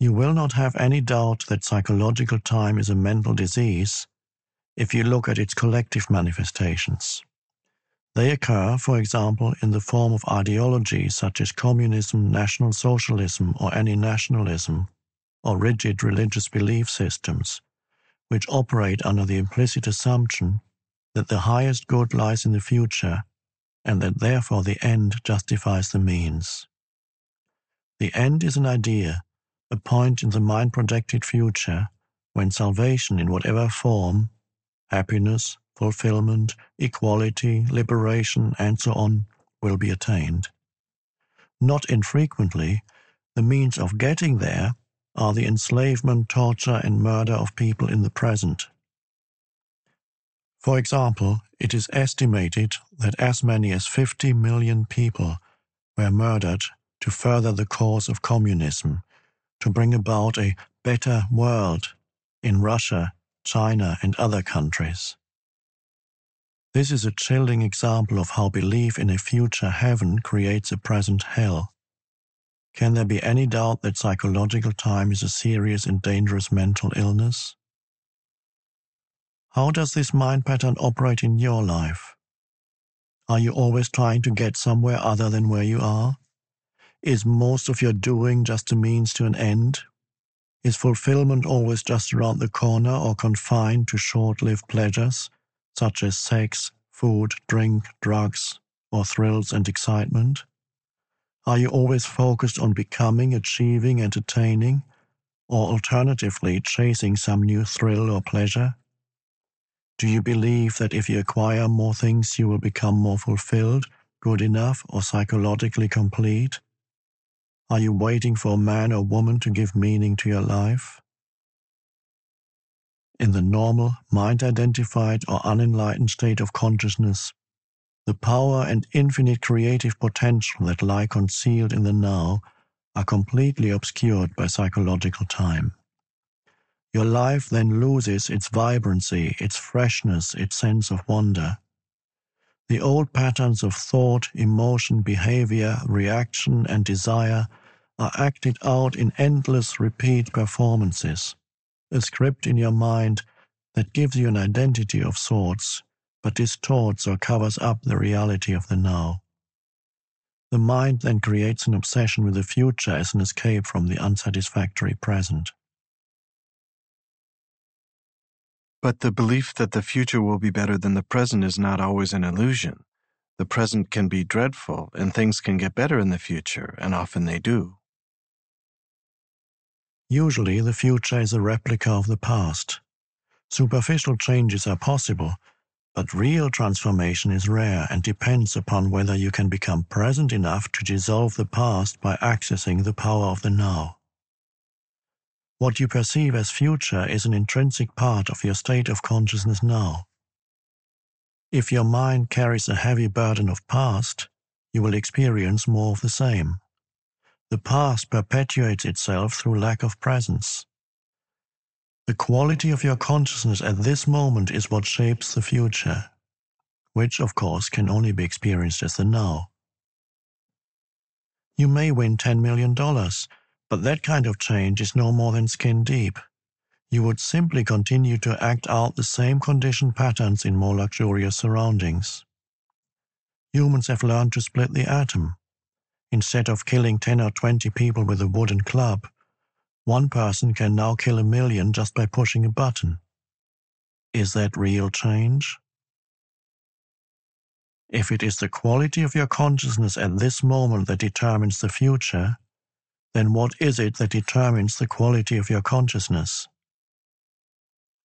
You will not have any doubt that psychological time is a mental disease if you look at its collective manifestations. They occur, for example, in the form of ideology such as communism, National Socialism, or any nationalism, or rigid religious belief systems, which operate under the implicit assumption that the highest good lies in the future and that therefore the end justifies the means. The end is an idea, a point in the mind projected future when salvation in whatever form, happiness, fulfillment, equality, liberation, and so on will be attained. Not infrequently, the means of getting there are the enslavement, torture, and murder of people in the present. For example, it is estimated that as many as 50 million people were murdered to further the cause of communism, to bring about a better world in Russia, China, and other countries. This is a chilling example of how belief in a future heaven creates a present hell. Can there be any doubt that psychological time is a serious and dangerous mental illness? How does this mind pattern operate in your life? Are you always trying to get somewhere other than where you are? Is most of your doing just a means to an end? Is fulfillment always just around the corner or confined to short lived pleasures? Such as sex, food, drink, drugs, or thrills and excitement? Are you always focused on becoming, achieving, entertaining, or alternatively chasing some new thrill or pleasure? Do you believe that if you acquire more things, you will become more fulfilled, good enough, or psychologically complete? Are you waiting for a man or woman to give meaning to your life? In the normal, mind identified or unenlightened state of consciousness, the power and infinite creative potential that lie concealed in the now are completely obscured by psychological time. Your life then loses its vibrancy, its freshness, its sense of wonder. The old patterns of thought, emotion, behavior, reaction, and desire are acted out in endless repeat performances a script in your mind that gives you an identity of sorts, but distorts or covers up the reality of the now. The mind then creates an obsession with the future as an escape from the unsatisfactory present. But the belief that the future will be better than the present is not always an illusion. The present can be dreadful, and things can get better in the future, and often they do. Usually, the future is a replica of the past. Superficial changes are possible, but real transformation is rare and depends upon whether you can become present enough to dissolve the past by accessing the power of the now. What you perceive as future is an intrinsic part of your state of consciousness now. If your mind carries a heavy burden of past, you will experience more of the same. The past perpetuates itself through lack of presence. The quality of your consciousness at this moment is what shapes the future, which, of course, can only be experienced as the now. You may win $10 million, but that kind of change is no more than skin deep. you would simply continue to act out the same conditioned patterns in more luxurious surroundings. Humans have learned to split the atom. Instead of killing 10 or 20 people with a wooden club, one person can now kill a million just by pushing a button. Is that real change? If it is the quality of your consciousness at this moment that determines the future, then what is it that determines the quality of your consciousness?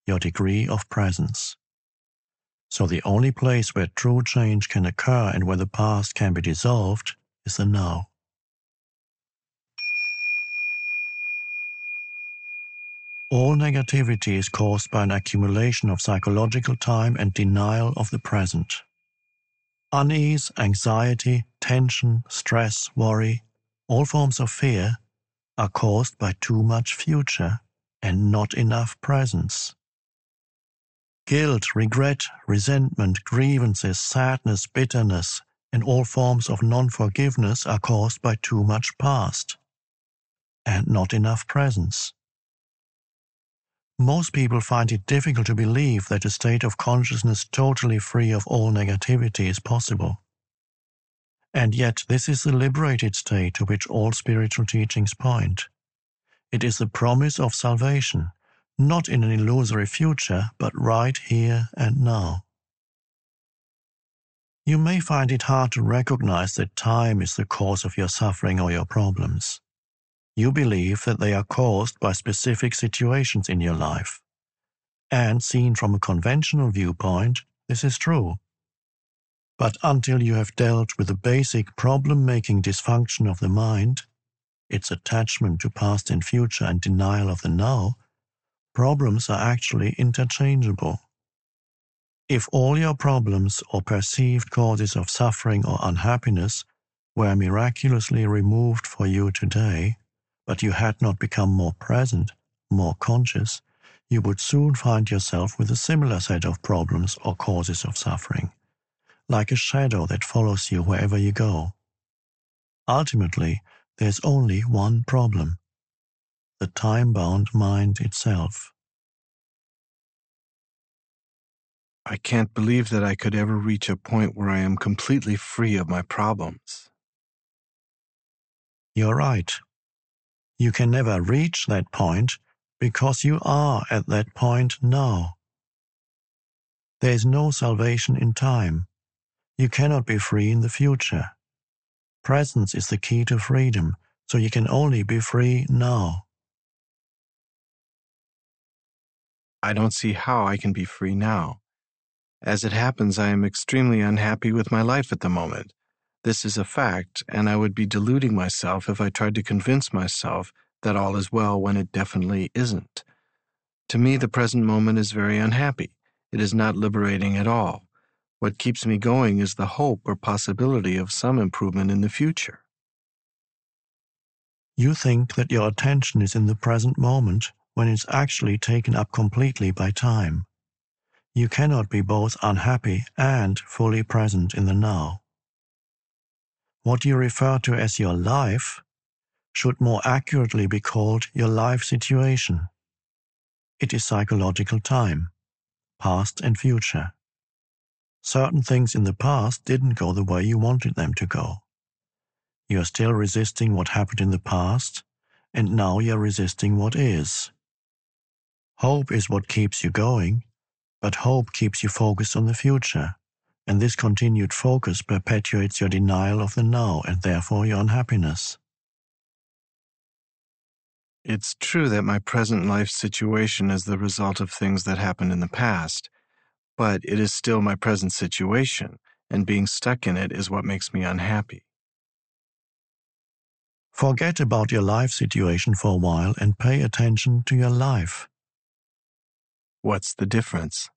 Your degree of presence. So the only place where true change can occur and where the past can be dissolved is the now. All negativity is caused by an accumulation of psychological time and denial of the present. Unease, anxiety, tension, stress, worry, all forms of fear are caused by too much future and not enough presence. Guilt, regret, resentment, grievances, sadness, bitterness, and all forms of non forgiveness are caused by too much past and not enough presence. Most people find it difficult to believe that a state of consciousness totally free of all negativity is possible. And yet, this is the liberated state to which all spiritual teachings point. It is the promise of salvation, not in an illusory future, but right here and now. You may find it hard to recognize that time is the cause of your suffering or your problems. You believe that they are caused by specific situations in your life. And seen from a conventional viewpoint, this is true. But until you have dealt with the basic problem making dysfunction of the mind, its attachment to past and future and denial of the now, problems are actually interchangeable. If all your problems or perceived causes of suffering or unhappiness were miraculously removed for you today, but you had not become more present, more conscious, you would soon find yourself with a similar set of problems or causes of suffering, like a shadow that follows you wherever you go. Ultimately, there's only one problem the time bound mind itself. I can't believe that I could ever reach a point where I am completely free of my problems. You're right. You can never reach that point because you are at that point now. There is no salvation in time. You cannot be free in the future. Presence is the key to freedom, so you can only be free now. I don't see how I can be free now. As it happens, I am extremely unhappy with my life at the moment. This is a fact, and I would be deluding myself if I tried to convince myself that all is well when it definitely isn't. To me, the present moment is very unhappy. It is not liberating at all. What keeps me going is the hope or possibility of some improvement in the future. You think that your attention is in the present moment when it's actually taken up completely by time. You cannot be both unhappy and fully present in the now. What you refer to as your life should more accurately be called your life situation. It is psychological time, past and future. Certain things in the past didn't go the way you wanted them to go. You are still resisting what happened in the past, and now you're resisting what is. Hope is what keeps you going, but hope keeps you focused on the future and this continued focus perpetuates your denial of the now and therefore your unhappiness. It's true that my present life situation is the result of things that happened in the past, but it is still my present situation, and being stuck in it is what makes me unhappy. Forget about your life situation for a while and pay attention to your life. What's the difference?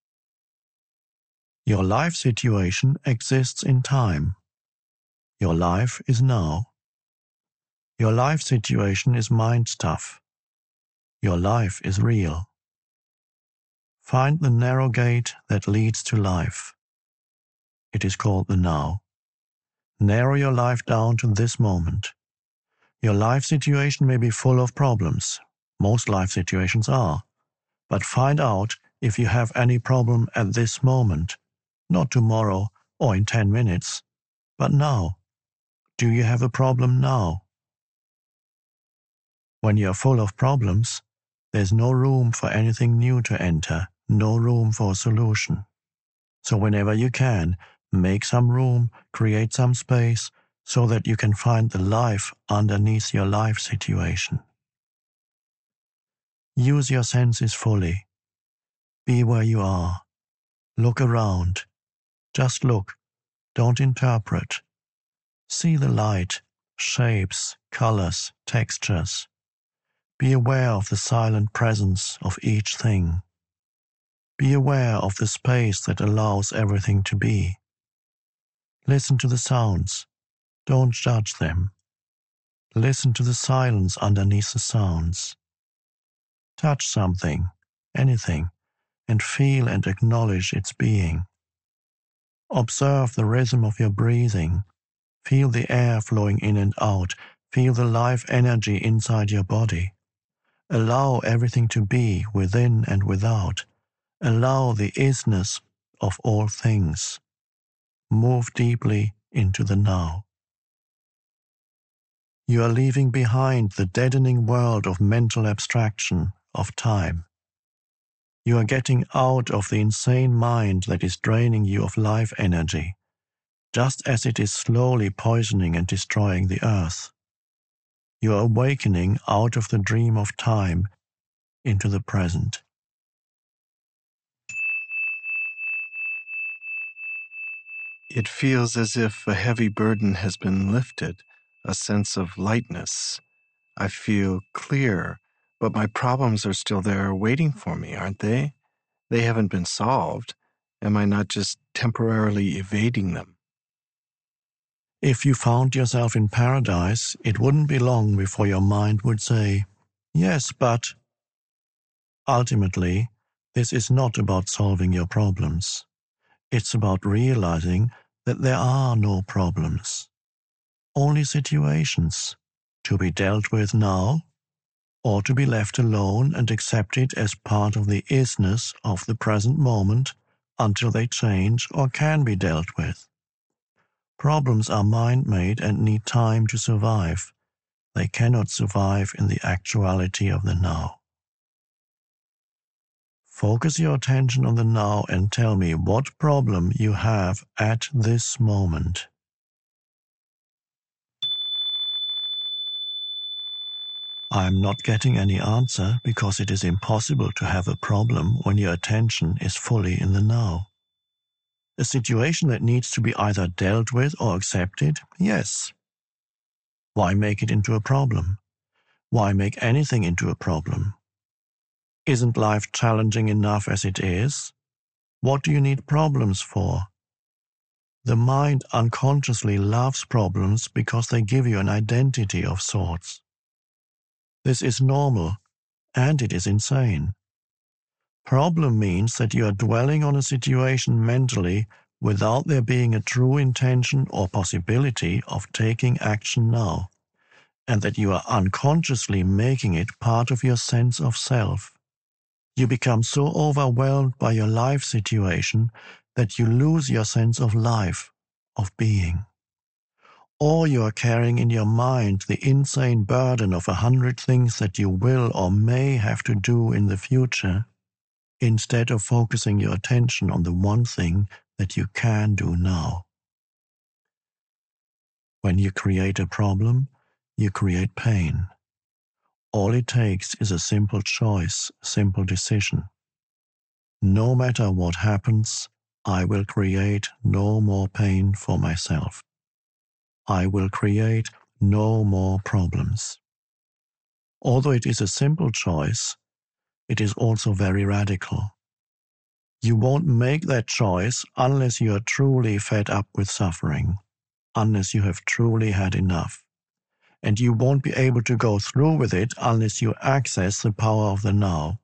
Your life situation exists in time. Your life is now. Your life situation is mind stuff. Your life is real. Find the narrow gate that leads to life. It is called the now. Narrow your life down to this moment. Your life situation may be full of problems. Most life situations are but find out if you have any problem at this moment, not tomorrow or in 10 minutes, but now. Do you have a problem now? When you are full of problems, there's no room for anything new to enter, no room for a solution. So whenever you can, make some room, create some space, so that you can find the life underneath your life situation. Use your senses fully. Be where you are. Look around. Just look. Don't interpret. See the light, shapes, colors, textures. Be aware of the silent presence of each thing. Be aware of the space that allows everything to be. Listen to the sounds. Don't judge them. Listen to the silence underneath the sounds. Touch something, anything, and feel and acknowledge its being. Observe the rhythm of your breathing. Feel the air flowing in and out. Feel the life energy inside your body. Allow everything to be within and without. Allow the isness of all things. Move deeply into the now. You are leaving behind the deadening world of mental abstraction, of time. You are getting out of the insane mind that is draining you of life energy, just as it is slowly poisoning and destroying the earth you are awakening out of the dream of time into the present. It feels as if a heavy burden has been lifted, a sense of lightness. I feel clear, but my problems are still there waiting for me, aren't they? They haven't been solved. Am I not just temporarily evading them? If you found yourself in paradise, it wouldn't be long before your mind would say, Yes, but. Ultimately, this is not about solving your problems. It's about realizing that there are no problems, only situations to be dealt with now or to be left alone and accepted as part of the isness of the present moment until they change or can be dealt with. Problems are mind made and need time to survive. They cannot survive in the actuality of the now. Focus your attention on the now and tell me what problem you have at this moment. I am not getting any answer because it is impossible to have a problem when your attention is fully in the now. A situation that needs to be either dealt with or accepted? Yes. Why make it into a problem? Why make anything into a problem? Isn't life challenging enough as it is? What do you need problems for? The mind unconsciously loves problems because they give you an identity of sorts. This is normal, and it is insane. Problem means that you are dwelling on a situation mentally without there being a true intention or possibility of taking action now, and that you are unconsciously making it part of your sense of self. You become so overwhelmed by your life situation that you lose your sense of life, of being. Or you are carrying in your mind the insane burden of a hundred things that you will or may have to do in the future instead of focusing your attention on the one thing that you can do now. When you create a problem, you create pain. All it takes is a simple choice, simple decision. No matter what happens, I will create no more pain for myself. I will create no more problems. Although it is a simple choice, it is also very radical. You won't make that choice unless you are truly fed up with suffering, unless you have truly had enough. And you won't be able to go through with it unless you access the power of the now.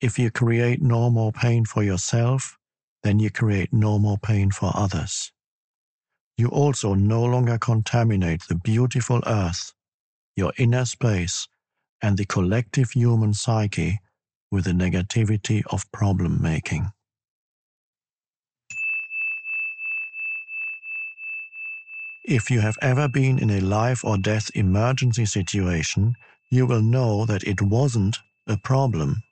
If you create no more pain for yourself, then you create no more pain for others. You also no longer contaminate the beautiful earth, your inner space, and the collective human psyche with the negativity of problem making. If you have ever been in a life or death emergency situation, you will know that it wasn't a problem.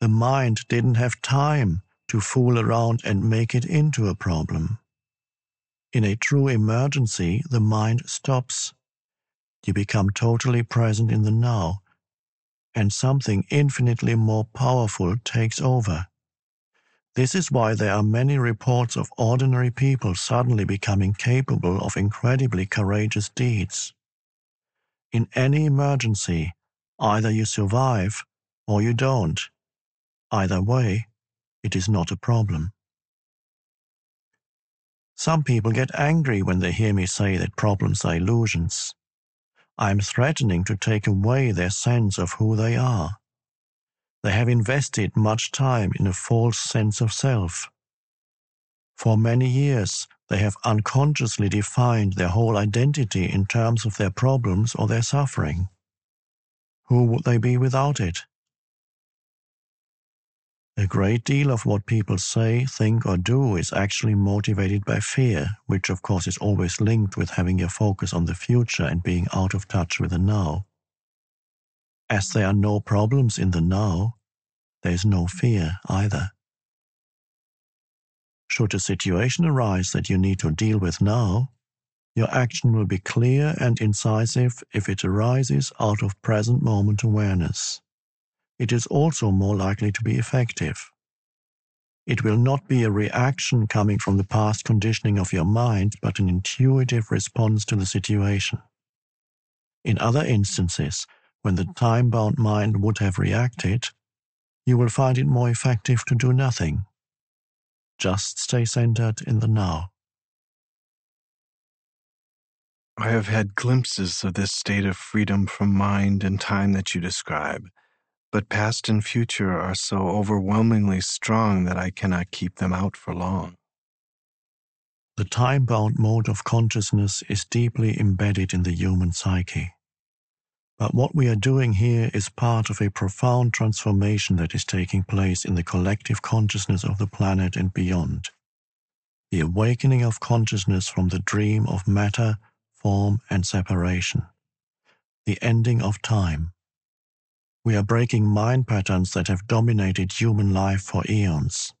The mind didn't have time to fool around and make it into a problem. In a true emergency, the mind stops. You become totally present in the now, and something infinitely more powerful takes over. This is why there are many reports of ordinary people suddenly becoming capable of incredibly courageous deeds. In any emergency, either you survive or you don't. Either way, it is not a problem. Some people get angry when they hear me say that problems are illusions. I am threatening to take away their sense of who they are. They have invested much time in a false sense of self. For many years, they have unconsciously defined their whole identity in terms of their problems or their suffering. Who would they be without it? A great deal of what people say, think, or do is actually motivated by fear, which of course is always linked with having your focus on the future and being out of touch with the now. As there are no problems in the now, there is no fear either. Should a situation arise that you need to deal with now, your action will be clear and incisive if it arises out of present moment awareness. It is also more likely to be effective. It will not be a reaction coming from the past conditioning of your mind, but an intuitive response to the situation. In other instances, when the time bound mind would have reacted, you will find it more effective to do nothing. Just stay centered in the now. I have had glimpses of this state of freedom from mind and time that you describe, but past and future are so overwhelmingly strong that I cannot keep them out for long. The time bound mode of consciousness is deeply embedded in the human psyche. But what we are doing here is part of a profound transformation that is taking place in the collective consciousness of the planet and beyond. The awakening of consciousness from the dream of matter, form, and separation. The ending of time. We are breaking mind patterns that have dominated human life for eons.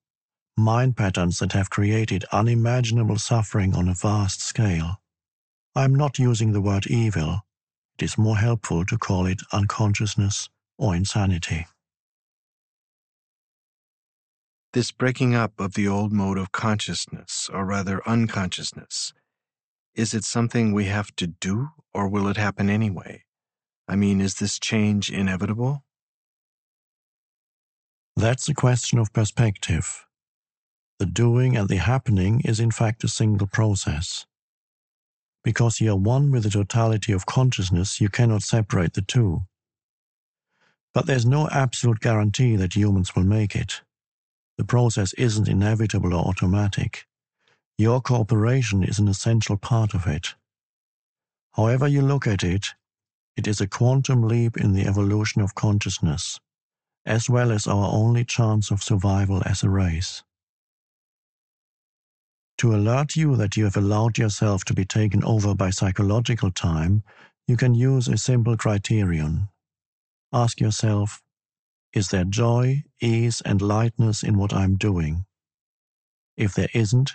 Mind patterns that have created unimaginable suffering on a vast scale. I am not using the word evil it is more helpful to call it unconsciousness or insanity. This breaking up of the old mode of consciousness, or rather unconsciousness, is it something we have to do, or will it happen anyway? I mean, is this change inevitable? That's a question of perspective. The doing and the happening is in fact a single process. Because you are one with the totality of consciousness, you cannot separate the two. But there's no absolute guarantee that humans will make it. The process isn't inevitable or automatic. Your cooperation is an essential part of it. However you look at it, it is a quantum leap in the evolution of consciousness, as well as our only chance of survival as a race. To alert you that you have allowed yourself to be taken over by psychological time, you can use a simple criterion. Ask yourself, is there joy, ease, and lightness in what I'm doing? If there isn't,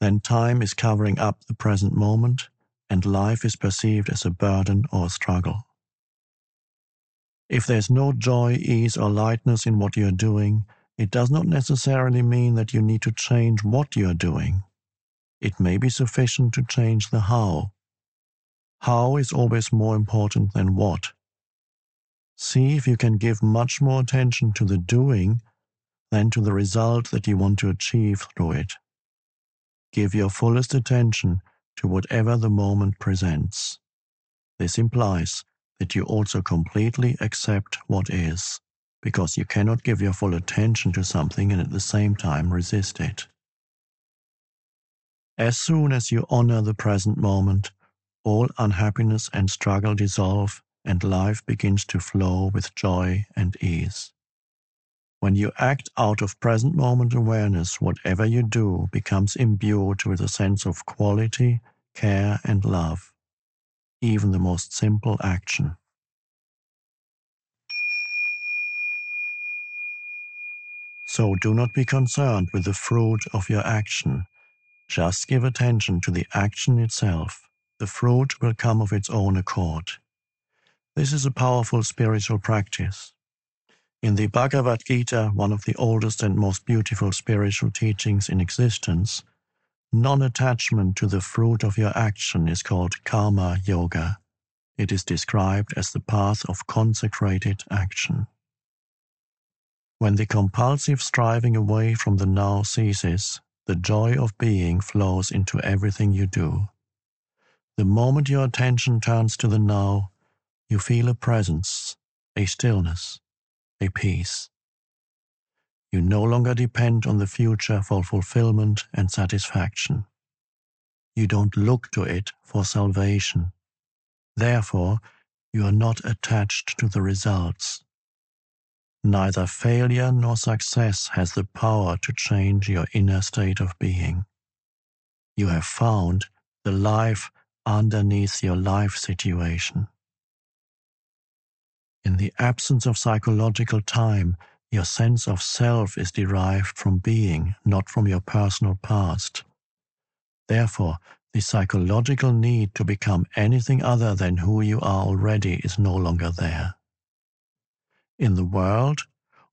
then time is covering up the present moment and life is perceived as a burden or a struggle. If there's no joy, ease, or lightness in what you're doing, it does not necessarily mean that you need to change what you are doing. It may be sufficient to change the how. How is always more important than what. See if you can give much more attention to the doing than to the result that you want to achieve through it. Give your fullest attention to whatever the moment presents. This implies that you also completely accept what is because you cannot give your full attention to something and at the same time resist it. As soon as you honor the present moment, all unhappiness and struggle dissolve and life begins to flow with joy and ease. When you act out of present moment awareness, whatever you do becomes imbued with a sense of quality, care, and love, even the most simple action. So do not be concerned with the fruit of your action. Just give attention to the action itself. The fruit will come of its own accord. This is a powerful spiritual practice. In the Bhagavad Gita, one of the oldest and most beautiful spiritual teachings in existence, non attachment to the fruit of your action is called karma yoga. It is described as the path of consecrated action. When the compulsive striving away from the now ceases, the joy of being flows into everything you do. The moment your attention turns to the now, you feel a presence, a stillness, a peace. You no longer depend on the future for fulfillment and satisfaction. You don't look to it for salvation. Therefore, you are not attached to the results. Neither failure nor success has the power to change your inner state of being. You have found the life underneath your life situation. In the absence of psychological time, your sense of self is derived from being, not from your personal past. Therefore, the psychological need to become anything other than who you are already is no longer there. In the world,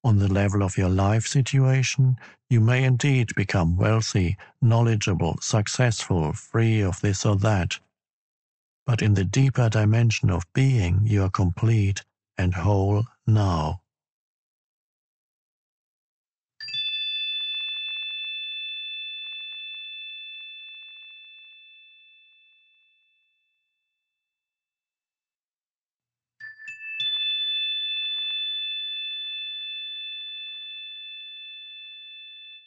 on the level of your life situation, you may indeed become wealthy, knowledgeable, successful, free of this or that. But in the deeper dimension of being, you are complete and whole now.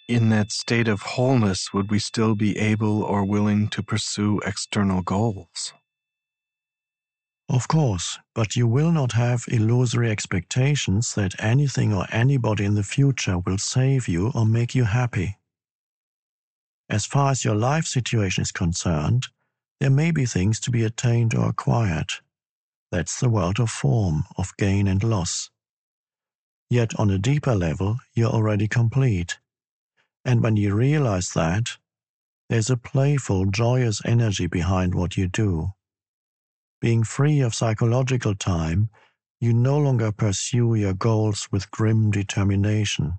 In that state of wholeness, would we still be able or willing to pursue external goals? Of course, but you will not have illusory expectations that anything or anybody in the future will save you or make you happy. As far as your life situation is concerned, there may be things to be attained or acquired. That's the world of form, of gain and loss. Yet on a deeper level, you're already complete. And when you realize that, there's a playful, joyous energy behind what you do. Being free of psychological time, you no longer pursue your goals with grim determination,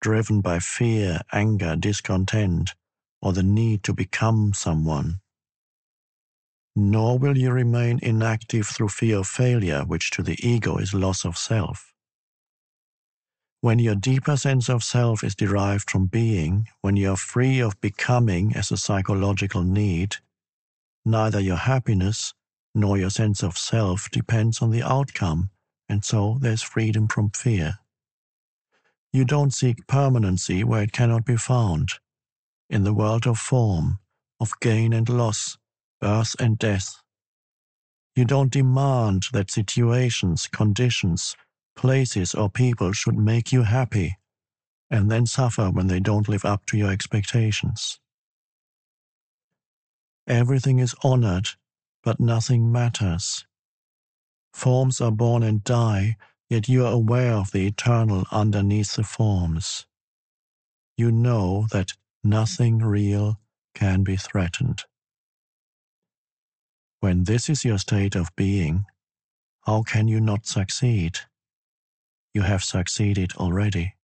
driven by fear, anger, discontent, or the need to become someone. Nor will you remain inactive through fear of failure, which to the ego is loss of self. When your deeper sense of self is derived from being, when you are free of becoming as a psychological need, neither your happiness nor your sense of self depends on the outcome, and so there's freedom from fear. You don't seek permanency where it cannot be found. In the world of form, of gain and loss, birth and death. You don't demand that situations, conditions, places, or people should make you happy and then suffer when they don't live up to your expectations. Everything is honored but nothing matters. Forms are born and die, yet you are aware of the eternal underneath the forms. You know that nothing real can be threatened. When this is your state of being, how can you not succeed? You have succeeded already.